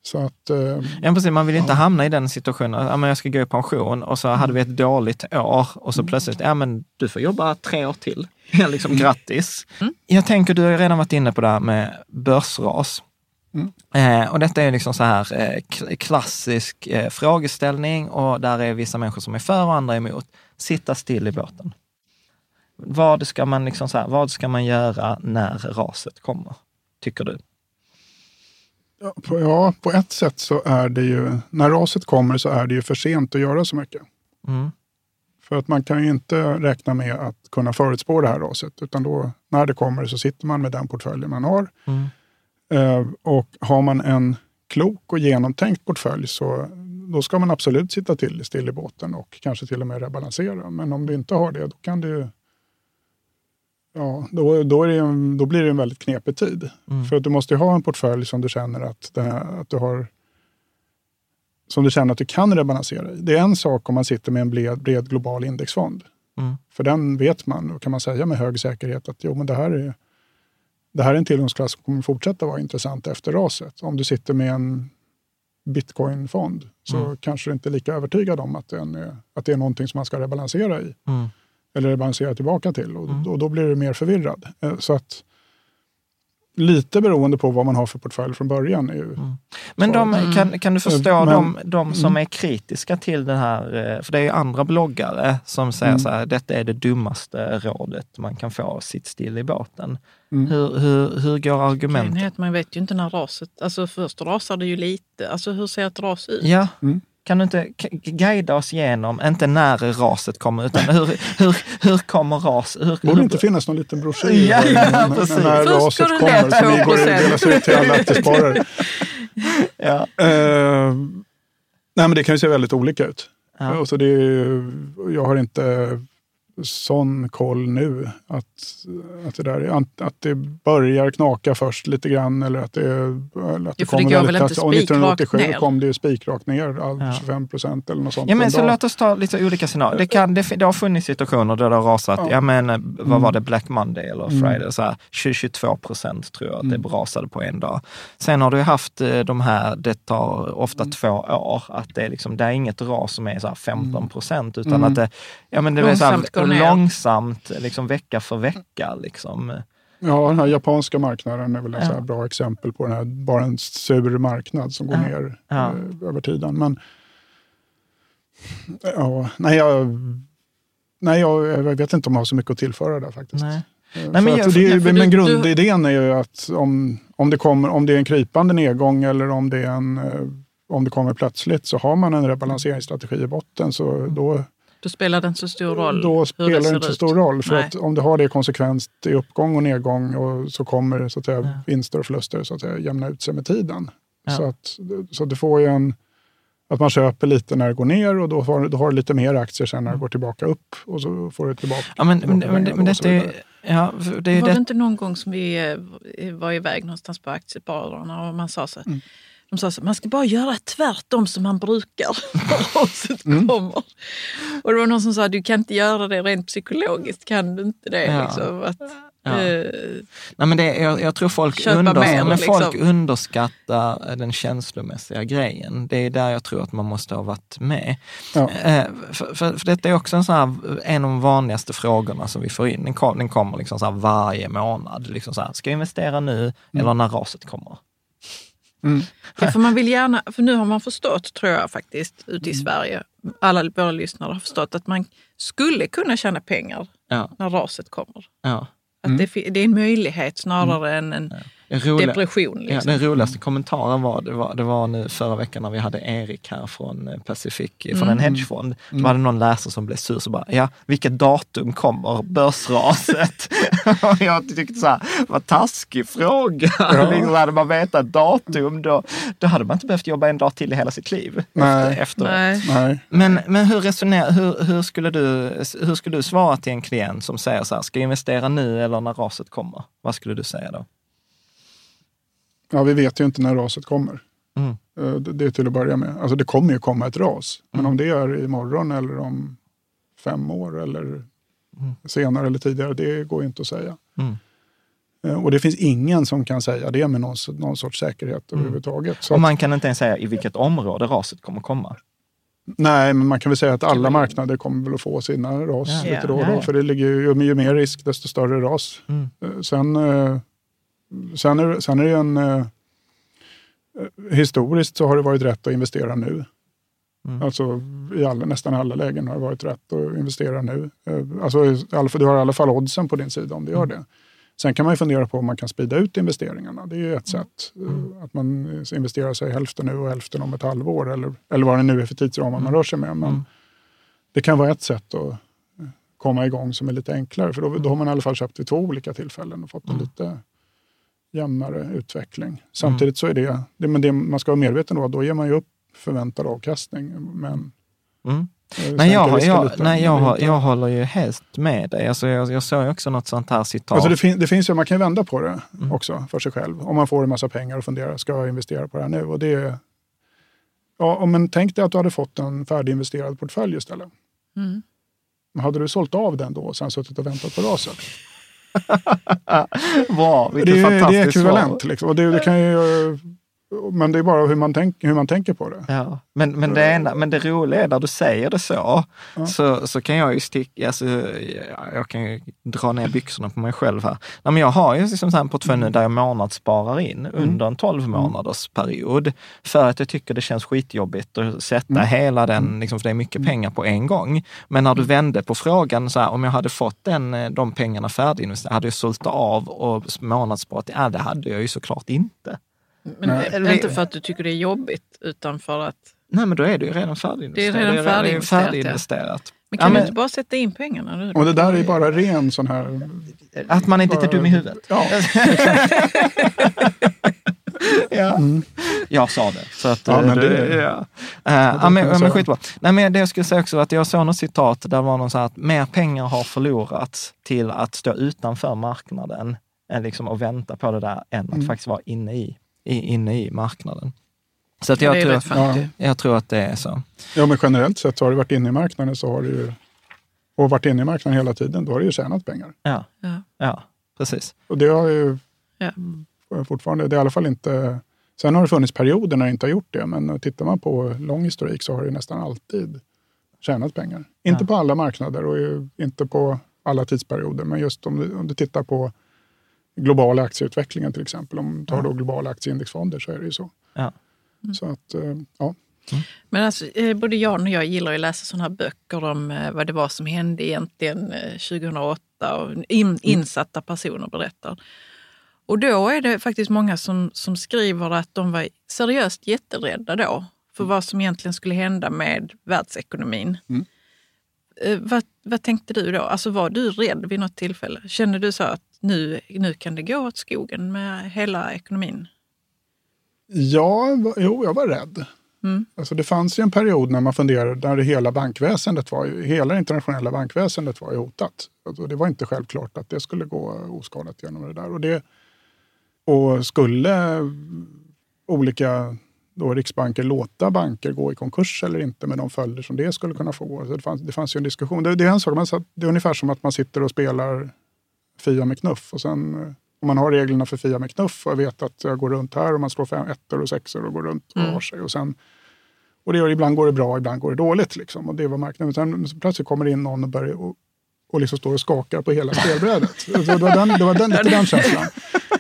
Så att, eh, ja, precis, man vill inte ja. hamna i den situationen, ja, men jag ska gå i pension och så mm. hade vi ett dåligt år och så mm. plötsligt, ja men du får jobba tre år till. Liksom mm. grattis. Mm. Jag tänker, du har redan varit inne på det här med börsras. Mm. Eh, och detta är liksom så här eh, klassisk eh, frågeställning och där är vissa människor som är för och andra emot. Sitta still i båten. Vad ska man, liksom så här, vad ska man göra när raset kommer, tycker du? Ja på, ja, på ett sätt så är det ju, när raset kommer så är det ju för sent att göra så mycket. Mm. För att man kan ju inte räkna med att kunna förutspå det här raset, utan då när det kommer så sitter man med den portföljen man har. Mm. Eh, och har man en klok och genomtänkt portfölj så då ska man absolut sitta till still i båten och kanske till och med rebalansera. Men om du inte har det, då kan du Ja, då, då, en, då, blir det en väldigt knepig tid. Mm. För att du måste ha en portfölj som du känner att, här, att du har som du känner att du kan rebalansera i. Det är en sak om man sitter med en bred, bred global indexfond. Mm. För den vet man och kan man säga med hög säkerhet att jo, men det, här är, det här är en tillgångsklass som kommer fortsätta vara intressant efter raset. Om du sitter med en bitcoinfond så mm. kanske du inte är lika övertygad om att, är, att det är någonting som man ska rebalansera i. Mm eller rebalansera tillbaka till. Och, mm. och då blir det mer förvirrad. Eh, så att lite beroende på vad man har för portfölj från början. Är ju mm. Men de, kan, kan du förstå eh, Men, de, de som mm. är kritiska till den här, eh, för det är ju andra bloggare som säger mm. så här, detta är det dummaste rådet man kan få, sitt still i båten. Mm. Hur, hur, hur går argumentet? Man vet ju inte när raset, alltså först rasar det ju lite, alltså hur ser ett ras ut? Ja. Kan du inte guida oss igenom, inte när raset kommer, utan hur, hur, hur kommer ras? Hur, Borde det inte finnas någon liten broschyr ja, ja, när raset kommer som vi går delas ut till alla aktiesparare? ja. Uh, nej, men det kan ju se väldigt olika ut. Ja. Och så det, jag har inte sån koll nu. Att, att, det där, att det börjar knaka först lite grann eller att det, eller att det kommer det väldigt... Alltså, 1987 ner. kom det ju spikrakt ner, ja. 25 procent eller något sånt. Ja, men så låt oss ta lite olika scenarier. Det, kan, det, det har funnits situationer där det har rasat, ja. ja men vad var mm. det, Black Monday eller mm. Friday, mm. så här, 22 procent tror jag att mm. det rasade på en dag. Sen har du haft eh, de här, det tar ofta mm. två år, att det är, liksom, det är inget ras som är så 15 procent, utan mm. att det, ja, men det är så här, långsamt, liksom vecka för vecka. Liksom. Ja, den här japanska marknaden är väl ett ja. bra exempel på den här, bara en sur marknad som går ja. ner ja. Eh, över tiden. Men ja, nej, jag, nej jag, jag, vet inte om jag har så mycket att tillföra där faktiskt. Nej. Eh, nej, men, jag, det, men, men grundidén är ju att om, om, det kommer, om det är en krypande nedgång eller om det, är en, eh, om det kommer plötsligt så har man en rebalanseringsstrategi i botten så mm. då då spelar det inte så stor roll Då spelar det inte så stor roll. För att om du har det konsekvent i uppgång och nedgång och så kommer så att säga, ja. vinster och förluster så att säga, jämna ut sig med tiden. Ja. Så, att, så du får ju en... Att man köper lite när det går ner och då har, då har du lite mer aktier sen när det mm. går tillbaka upp och så får du tillbaka. Ja, men, men, men, men detta är, Ja, det var det inte någon gång som vi eh, var iväg någonstans på aktiespararna och man sa så mm. De sa så man ska bara göra tvärtom som man brukar när raset mm. kommer. Och det var någon som sa, du kan inte göra det rent psykologiskt, kan du inte det? Ja. Liksom, att, Ja. Eh, Nej, men det, jag, jag tror folk, under, mer, men liksom. folk underskattar den känslomässiga grejen. Det är där jag tror att man måste ha varit med. Ja. Eh, för, för, för, detta är också en, sån här, en av de vanligaste frågorna som vi får in. Den, kom, den kommer liksom så varje månad. Liksom så här, ska jag investera nu mm. eller när raset kommer? Mm. Ja, för man vill gärna, för nu har man förstått, tror jag faktiskt, ute i mm. Sverige, alla våra lyssnare har förstått att man skulle kunna tjäna pengar ja. när raset kommer. Ja. Att mm. det, det, är en möjlighet snarare mm. än en Roliga, depression. Liksom. Ja, den roligaste kommentaren var det, var, det var nu förra veckan när vi hade Erik här från eh, Pacific, mm. från en hedgefond. Mm. Då hade någon läsare som blev sur så bara, ja, vilket datum kommer börsraset? jag tyckte så här, vad taskig fråga. Ja. liksom, hade man vetat datum då, då hade man inte behövt jobba en dag till i hela sitt liv. Nej. Efter, Nej. Nej. Men, men hur resonerar, hur, hur, skulle du, hur skulle du svara till en klient som säger så här, ska jag investera nu eller när raset kommer? Vad skulle du säga då? Ja, vi vet ju inte när raset kommer. Mm. Eh, det är till att börja med. Alltså det kommer ju komma ett ras. Men mm. om det är imorgon eller om fem år eller mm. senare eller tidigare, det går inte att säga. Mm. Eh, och det finns ingen som kan säga det med någon, någon sorts säkerhet mm. överhuvudtaget. Så och man kan inte ens säga i vilket område raset kommer komma? Nej, men man kan väl säga att alla marknader kommer väl att få sina ras ja, lite då och då. Ja, ja. För det ligger ju, ju mer risk, desto större ras. Mm. Eh, sen Sen är, sen är det en... Eh, historiskt så har det varit rätt att investera nu. Mm. Alltså i alla, nästan alla lägen har det varit rätt att investera nu. Eh, alltså, du har i alla fall oddsen på din sida om du gör mm. det. Sen kan man ju fundera på om man kan sprida ut investeringarna. Det är ju ett mm. sätt. Eh, mm. Att man investerar sig hälften nu och hälften om ett halvår eller, eller vad det nu är för tidsramar man mm. rör sig med. Men mm. Det kan vara ett sätt att komma igång som är lite enklare. För då, då har man i alla fall köpt vid två olika tillfällen och fått en lite jämnare utveckling. Samtidigt så är det, det, men det man ska vara medveten om, då ger man ju upp förväntad avkastning. Men mm. Nej, jag, jag, nej jag, jag håller ju helt med dig. Alltså jag, jag såg också något sånt här citat. Alltså det, fin, det finns ju, man kan ju vända på det mm. också för sig själv. Om man får en massa pengar och funderar, ska jag investera på det här nu? Och det, ja, men tänk dig att du hade fått en färdiginvesterad portfölj istället. Mm. Hade du sålt av den då och sen suttit och väntat på raset? Bra, vilket det, fantastiskt Det är ekvivalent. Liksom. Och det, det kan ju, men det är bara hur man, tänk, hur man tänker på det. Ja, men, men, det enda, men det roliga är när du säger det så, ja. så, så kan jag ju sticka, alltså, jag kan ju dra ner byxorna på mig själv här. Nej, men jag har ju liksom en portfölj nu där jag månadssparar in mm. under en 12 mm. månaders period för att jag tycker det känns skitjobbigt att sätta mm. hela den, mm. liksom, för det är mycket mm. pengar på en gång. Men när du vände på frågan, så här, om jag hade fått den, eh, de pengarna färdiginvesterade, hade jag sålt av och månadssparat? Ja, det hade jag ju såklart inte. Men Nej. inte för att du tycker det är jobbigt, utan för att... Nej, men då är det ju redan färdiginvesterat. Det är redan färdiginvesterat. färdiginvesterat. Men kan ja, men... du inte bara sätta in pengarna? Nu? Och det där är bara ren sån här... Att man inte är dum i huvudet. Ja, ja. Mm. Jag sa det. Så att, ja, men det, det ja. Uh, ja, men, men skitbra. Nej, men det jag skulle säga också var att jag såg något citat där var någon så att mer pengar har förlorats till att stå utanför marknaden än liksom att vänta på det där än att mm. faktiskt vara inne i inne i marknaden. Så att jag, ja, tror, ja. jag tror att det är så. Ja, men generellt sett så har du varit inne i marknaden så har du ju, och varit inne i marknaden hela tiden, då har du ju tjänat pengar. Ja, ja. ja precis. Och det har ju ja. fortfarande, det är i alla fall inte... Sen har det funnits perioder när det inte har gjort det, men tittar man på lång historik så har det nästan alltid tjänat pengar. Inte på alla marknader och inte på alla tidsperioder, men just om du, om du tittar på globala aktieutvecklingen till exempel. Om du tar ja. då globala aktieindexfonder så är det ju så. Ja. Mm. Så att, eh, ja. Mm. Men alltså, eh, både Jan och jag gillar att läsa sådana här böcker om eh, vad det var som hände egentligen 2008 och in, mm. insatta personer berättar. Och då är det faktiskt många som, som skriver att de var seriöst jätterädda då för mm. vad som egentligen skulle hända med världsekonomin. Mm. Vad, vad tänkte du då? Alltså var du rädd vid något tillfälle? Kände du så att nu, nu kan det gå åt skogen med hela ekonomin? Ja, jo, jag var rädd. Mm. Alltså det fanns ju en period när man funderade, när hela bankväsendet var, hela internationella bankväsendet var hotat. Alltså det var inte självklart att det skulle gå oskadat genom det där. Och, det, och skulle olika då riksbanker låta banker gå i konkurs eller inte med de följder som det skulle kunna få. Så det, fanns, det fanns ju en diskussion. Det, det är en sak, man, det är ungefär som att man sitter och spelar Fia med knuff och sen om man har reglerna för Fia med knuff och vet att jag går runt här och man slår fem ettor och sexor och går runt och mm. har sig. Och, sen, och det gör, ibland går det bra, ibland går det dåligt. Liksom, och det var marknaden. Sen plötsligt kommer det in någon och börjar och, och liksom står och skakar på hela spelbrädet. det var, den, det var den, lite den känslan.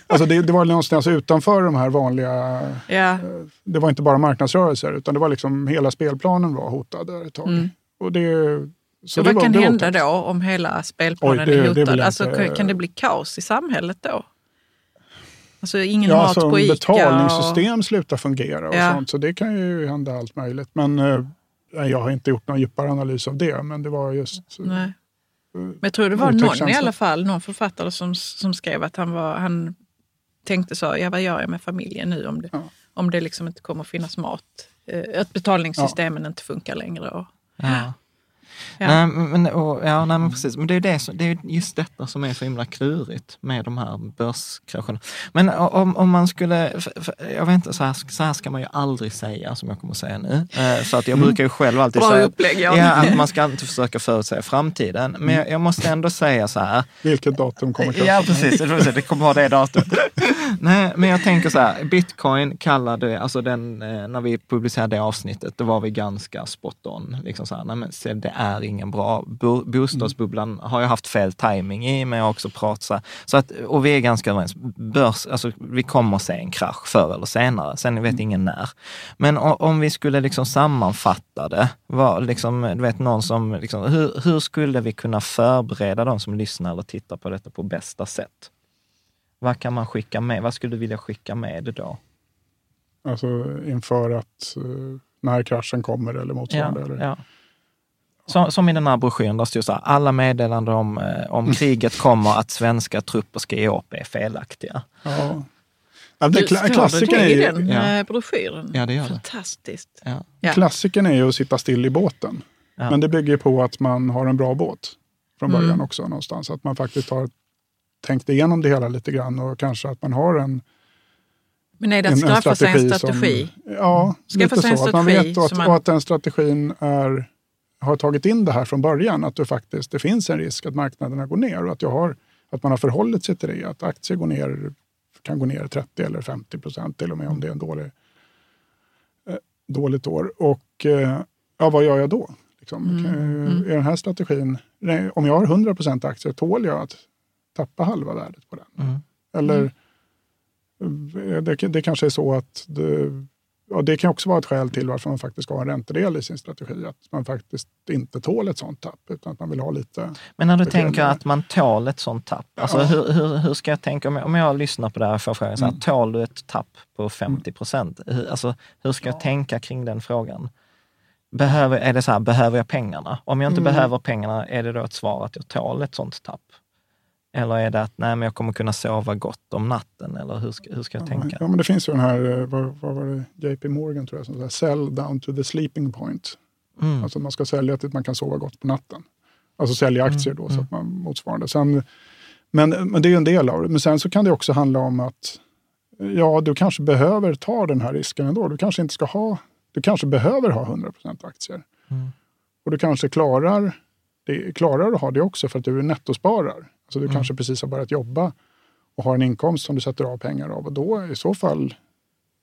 Alltså det, det var någonstans utanför de här vanliga... Ja. Det var inte bara marknadsrörelser utan det var liksom hela spelplanen var hotad ett tag. Mm. Och det, så, vad kan hända då om hela spelplanen Oj, det, är hotad? Alltså, inte... Kan det bli kaos i samhället då? Alltså ingen ja, mat alltså, på Ica? Betalningssystem och... slutar fungera och ja. sånt. Så det kan ju hända allt möjligt. Men eh, jag har inte gjort någon djupare analys av det. Men det var just... Eh, Nej. Men jag tror det var någon i alla fall, någon författare som, som skrev att han, var, han tänkte så, ja vad gör jag med familjen nu om det, ja. om det liksom inte kommer finnas mat? Eh, att betalningssystemen ja. inte funkar längre. Och, ja. Ja. Nej, men, och, ja, nej, men precis. Men det är, det, som, det är just detta som är så himla klurigt med de här börskrascherna. Men om, om man skulle, jag vet inte, så här, så här ska man ju aldrig säga som jag kommer att säga nu. Eh, så att jag mm. brukar ju själv alltid säga upplägg, ja. ja. att man ska inte försöka förutsäga framtiden. Men jag, jag måste ändå säga så här. Vilket datum kommer kraschen? Ja, precis. Det kommer vara det datumet. nej, men jag tänker så här, bitcoin kallade, alltså den, eh, när vi publicerade det avsnittet, då var vi ganska spot on. Liksom så här, nej, men, det är ingen bra. Bostadsbubblan har jag haft fel timing i, men jag har också pratat så, så att, och vi är ganska överens. Börs, alltså, vi kommer se en krasch förr eller senare, sen vet mm. ingen när. Men om vi skulle liksom sammanfatta det, var liksom, du vet någon som, liksom, hur, hur skulle vi kunna förbereda de som lyssnar eller tittar på detta på bästa sätt? Vad kan man skicka med? Vad skulle du vilja skicka med då? Alltså inför att uh, när kraschen kommer eller motsvarande? Ja, eller? Ja. Som, som i den här broschyren, där står så här, alla meddelanden om, eh, om kriget kommer att svenska trupper ska ge upp är felaktiga. Ja. Ja, det, kla klassikern är ju... den ja. Eh, broschyren? Ja, det gör Fantastiskt. Ja. Ja. Klassikern är ju att sitta still i båten. Ja. Men det bygger på att man har en bra båt från början mm. också någonstans. Att man faktiskt har tänkt igenom det hela lite grann och kanske att man har en men är det att skaffa sig en strategi? Som, ja, skaffa lite så. Att man vet och att, man... och att den strategin är har tagit in det här från början, att det faktiskt det finns en risk att marknaderna går ner och att, jag har, att man har förhållit sig till det. Att aktier går ner, kan gå ner 30 eller 50 procent till och med om det är en dålig, eh, dåligt år. Och eh, ja, vad gör jag då? Liksom, mm. Mm. Är den här strategin, om jag har 100 procent aktier, tål jag att tappa halva värdet på den? Mm. Eller mm. det, det kanske är så att det, och det kan också vara ett skäl till varför man faktiskt ska ha en räntedel i sin strategi. Att man faktiskt inte tål ett sånt tapp, utan att man vill ha lite... Men när du tänker att man tål ett sånt tapp, alltså ja. hur, hur, hur, ska jag tänka? Om jag, om jag lyssnar på det här och får frågan, så här, mm. tål du ett tapp på 50 procent? Hur, alltså, hur ska jag tänka kring den frågan? Behöver, är det så här, behöver jag pengarna? Om jag inte mm. behöver pengarna, är det då ett svar att jag tål ett sånt tapp? Eller är det att nej, men jag kommer kunna sova gott om natten? Eller hur ska, hur ska jag ja, tänka? Ja, men det finns ju den här, eh, vad, vad var det, JP Morgan tror jag, som säger sell down to the sleeping point. Mm. Alltså man ska sälja till att man kan sova gott på natten. Alltså sälja mm, aktier då, mm. så att man motsvarande. Sen, men, men det är ju en del av det. Men sen så kan det också handla om att ja, du kanske behöver ta den här risken ändå. Du kanske inte ska ha, du kanske behöver ha 100% aktier. Mm. Och du kanske klarar, det, klarar att ha det också för att du nettosparar. Så du mm. kanske precis har börjat jobba och har en inkomst som du sätter av pengar av. Och då i så fall,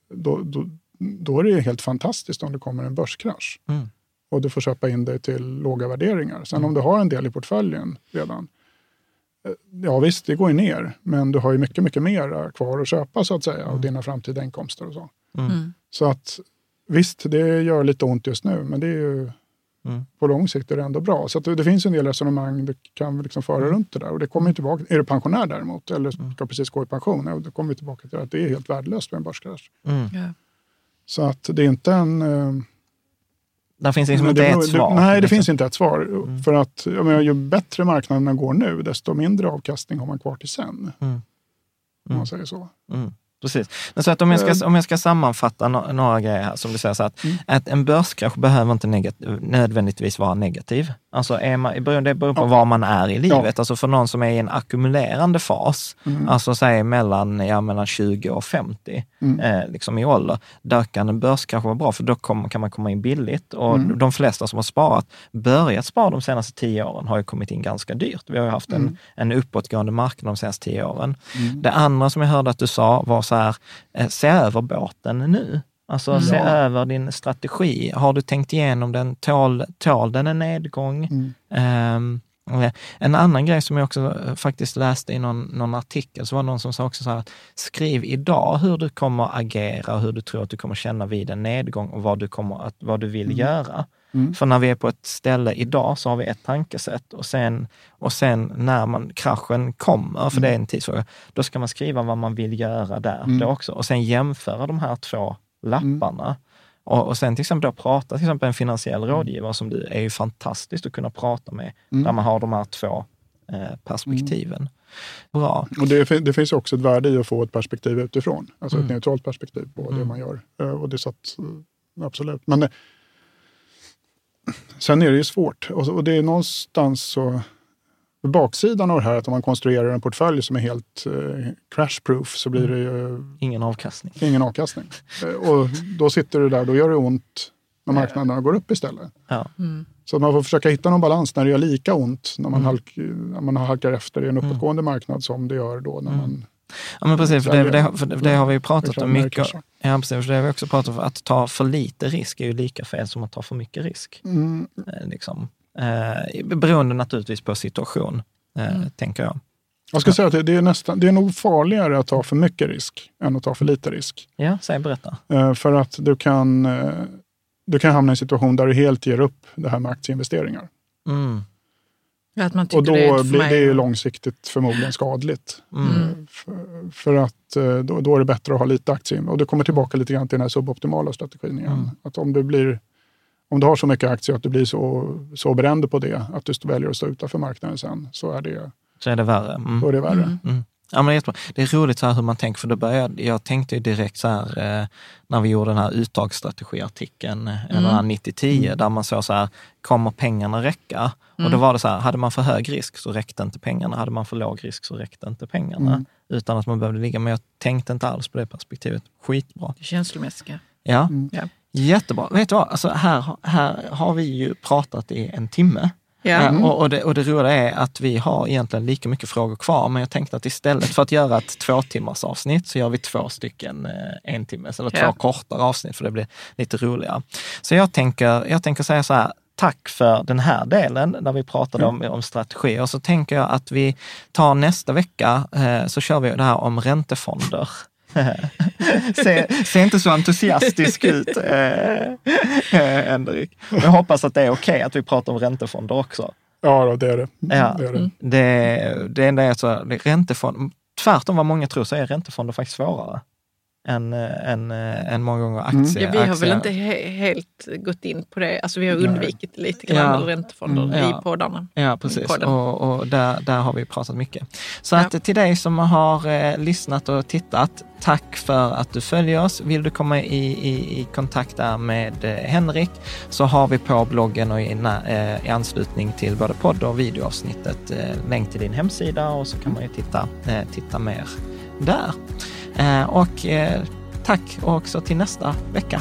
då, då, då är det helt fantastiskt om det kommer en börskrasch. Mm. Och du får köpa in dig till låga värderingar. Sen mm. om du har en del i portföljen redan, eh, ja visst, det går ju ner. Men du har ju mycket, mycket mer kvar att köpa så att säga av mm. dina framtida inkomster och så. Mm. Mm. Så att visst, det gör lite ont just nu, men det är ju Mm. På lång sikt är det ändå bra. Så det finns en del resonemang du kan liksom föra mm. runt det där. Och det kommer tillbaka. Är du pensionär däremot, eller mm. ska precis gå i pension, då kommer vi tillbaka till att det är helt värdelöst med en börskrasch. Mm. Ja. Så att det är inte en... Eh, det finns liksom inte ett svar? Nej, det liksom. finns inte ett svar. Mm. För att jag menar, ju bättre marknaderna går nu, desto mindre avkastning har man kvar till sen. Mm. Om man säger så. Precis. Men så att om, jag ska, om jag ska sammanfatta no några grejer här, som du säger, så att, mm. att en börskrasch behöver inte nödvändigtvis vara negativ. Alltså är man, det beror på ja. var man är i livet. Ja. Alltså för någon som är i en ackumulerande fas, mm. alltså säg mellan, ja, mellan 20 och 50 mm. eh, liksom i ålder, där kan en börskrasch vara bra, för då kom, kan man komma in billigt. Och mm. de flesta som har sparat, börjat spara de senaste tio åren, har ju kommit in ganska dyrt. Vi har ju haft en, mm. en uppåtgående marknad de senaste tio åren. Mm. Det andra som jag hörde att du sa var så här, eh, se över båten nu. Alltså mm. se över din strategi. Har du tänkt igenom den? Tål, tål den en nedgång? Mm. Um, en annan grej som jag också eh, faktiskt läste i någon, någon artikel, så var det någon som sa också så här, skriv idag hur du kommer agera och hur du tror att du kommer känna vid en nedgång och vad du, kommer att, vad du vill mm. göra. Mm. För när vi är på ett ställe idag så har vi ett tankesätt och sen, och sen när man, kraschen kommer, för mm. det är en tidsfråga, då ska man skriva vad man vill göra där mm. då också och sen jämföra de här två lapparna. Mm. Och, och sen till exempel då prata, till exempel en finansiell mm. rådgivare som du, är ju fantastiskt att kunna prata med, mm. där man har de här två eh, perspektiven. Bra. Och det, det, finns också ett värde i att få ett perspektiv utifrån, alltså ett neutralt perspektiv på det man gör. Eh, och det satt, eh, absolut. Men Sen är det ju svårt och, och det är någonstans så baksidan av det här att om man konstruerar en portfölj som är helt eh, crash-proof så blir det ju... Ingen avkastning. Ingen avkastning. Och då sitter du där, då gör det ont när marknaderna går upp istället. Ja. Mm. Så man får försöka hitta någon balans när det gör lika ont när man, mm. halk, när man halkar efter i en mm. uppåtgående mm. marknad som det gör då när mm. man Ja men precis, för det, det, för det har vi ju pratat om mycket. Ja precis, för det har vi också pratat om. Att ta för lite risk är ju lika fel som att ta för mycket risk. Mm. Eh, liksom. Eh, beroende naturligtvis på situation, eh, mm. tänker jag. Jag ska säga att det är, nästan, det är nog farligare att ta för mycket risk än att ta för lite risk. Ja, säg berätta. Eh, för att du kan, eh, du kan hamna i en situation där du helt ger upp det här med aktieinvesteringar. Mm. Att man och då det blir det ju långsiktigt förmodligen skadligt. Mm. mm. För, för, att eh, då, då, är det bättre att ha lite aktier. Och det kommer tillbaka lite grann till den här suboptimala strategin igen. Mm. Att om du, blir, om du har så mycket aktier att du blir så, så beroende på det, att du väljer att stå utanför marknaden sen, så är det, så är det värre. Mm. Då är det värre. Ja, men jättebra. Det är roligt så här hur man tänker, för då började, jag tänkte ju direkt så här, eh, när vi gjorde den här uttagsstrategiartikeln, eh, mm. den här 90-10, mm. där man såg så här, kommer pengarna räcka? Mm. Och då mm. var det så här, hade man för hög risk så räckte inte pengarna, hade man för låg risk så räckte inte pengarna. Mm. Utan att man behövde ligga, men jag tänkte inte alls på det perspektivet. Skitbra. Det känslomässiga. Ja. Mm. ja. Jättebra. Vet du vad, alltså här, här har vi ju pratat i en timme. Ja. Mm. Och, och, det, och det roliga är att vi har egentligen lika mycket frågor kvar, men jag tänkte att istället för att göra ett två timmars avsnitt så gör vi två stycken eh, en timmes eller ja. två kortare avsnitt för det blir lite roligare. Så jag tänker, jag tänker säga så här, tack för den här delen där vi pratade mm. om, om strategi. Och så tänker jag att vi tar nästa vecka eh, så kör vi det här om räntefonder. se, se, inte så entusiastisk ut, eh, eh, Henrik. Jag hoppas att det är okej okay att vi pratar om räntefonder också. Ja, det är det. Ja, det, är det. det, det enda är så, räntefond, tvärtom vad många tror så är räntefonder faktiskt svårare än, än, än många gånger aktier. Mm. Ja, vi har väl inte he helt gått in på det. Alltså vi har undvikit Nej. lite grann ja. räntefonder mm. i poddarna. Ja, precis. Och, och, där, där har vi pratat mycket. Så ja. att till dig som har eh, lyssnat och tittat, tack för att du följer oss. Vill du komma i, i, i kontakt där med eh, Henrik så har vi på bloggen och i, eh, i anslutning till både podd och videoavsnittet eh, länk till din hemsida och så kan man ju titta, eh, titta mer där. Eh, och eh, tack också till nästa vecka.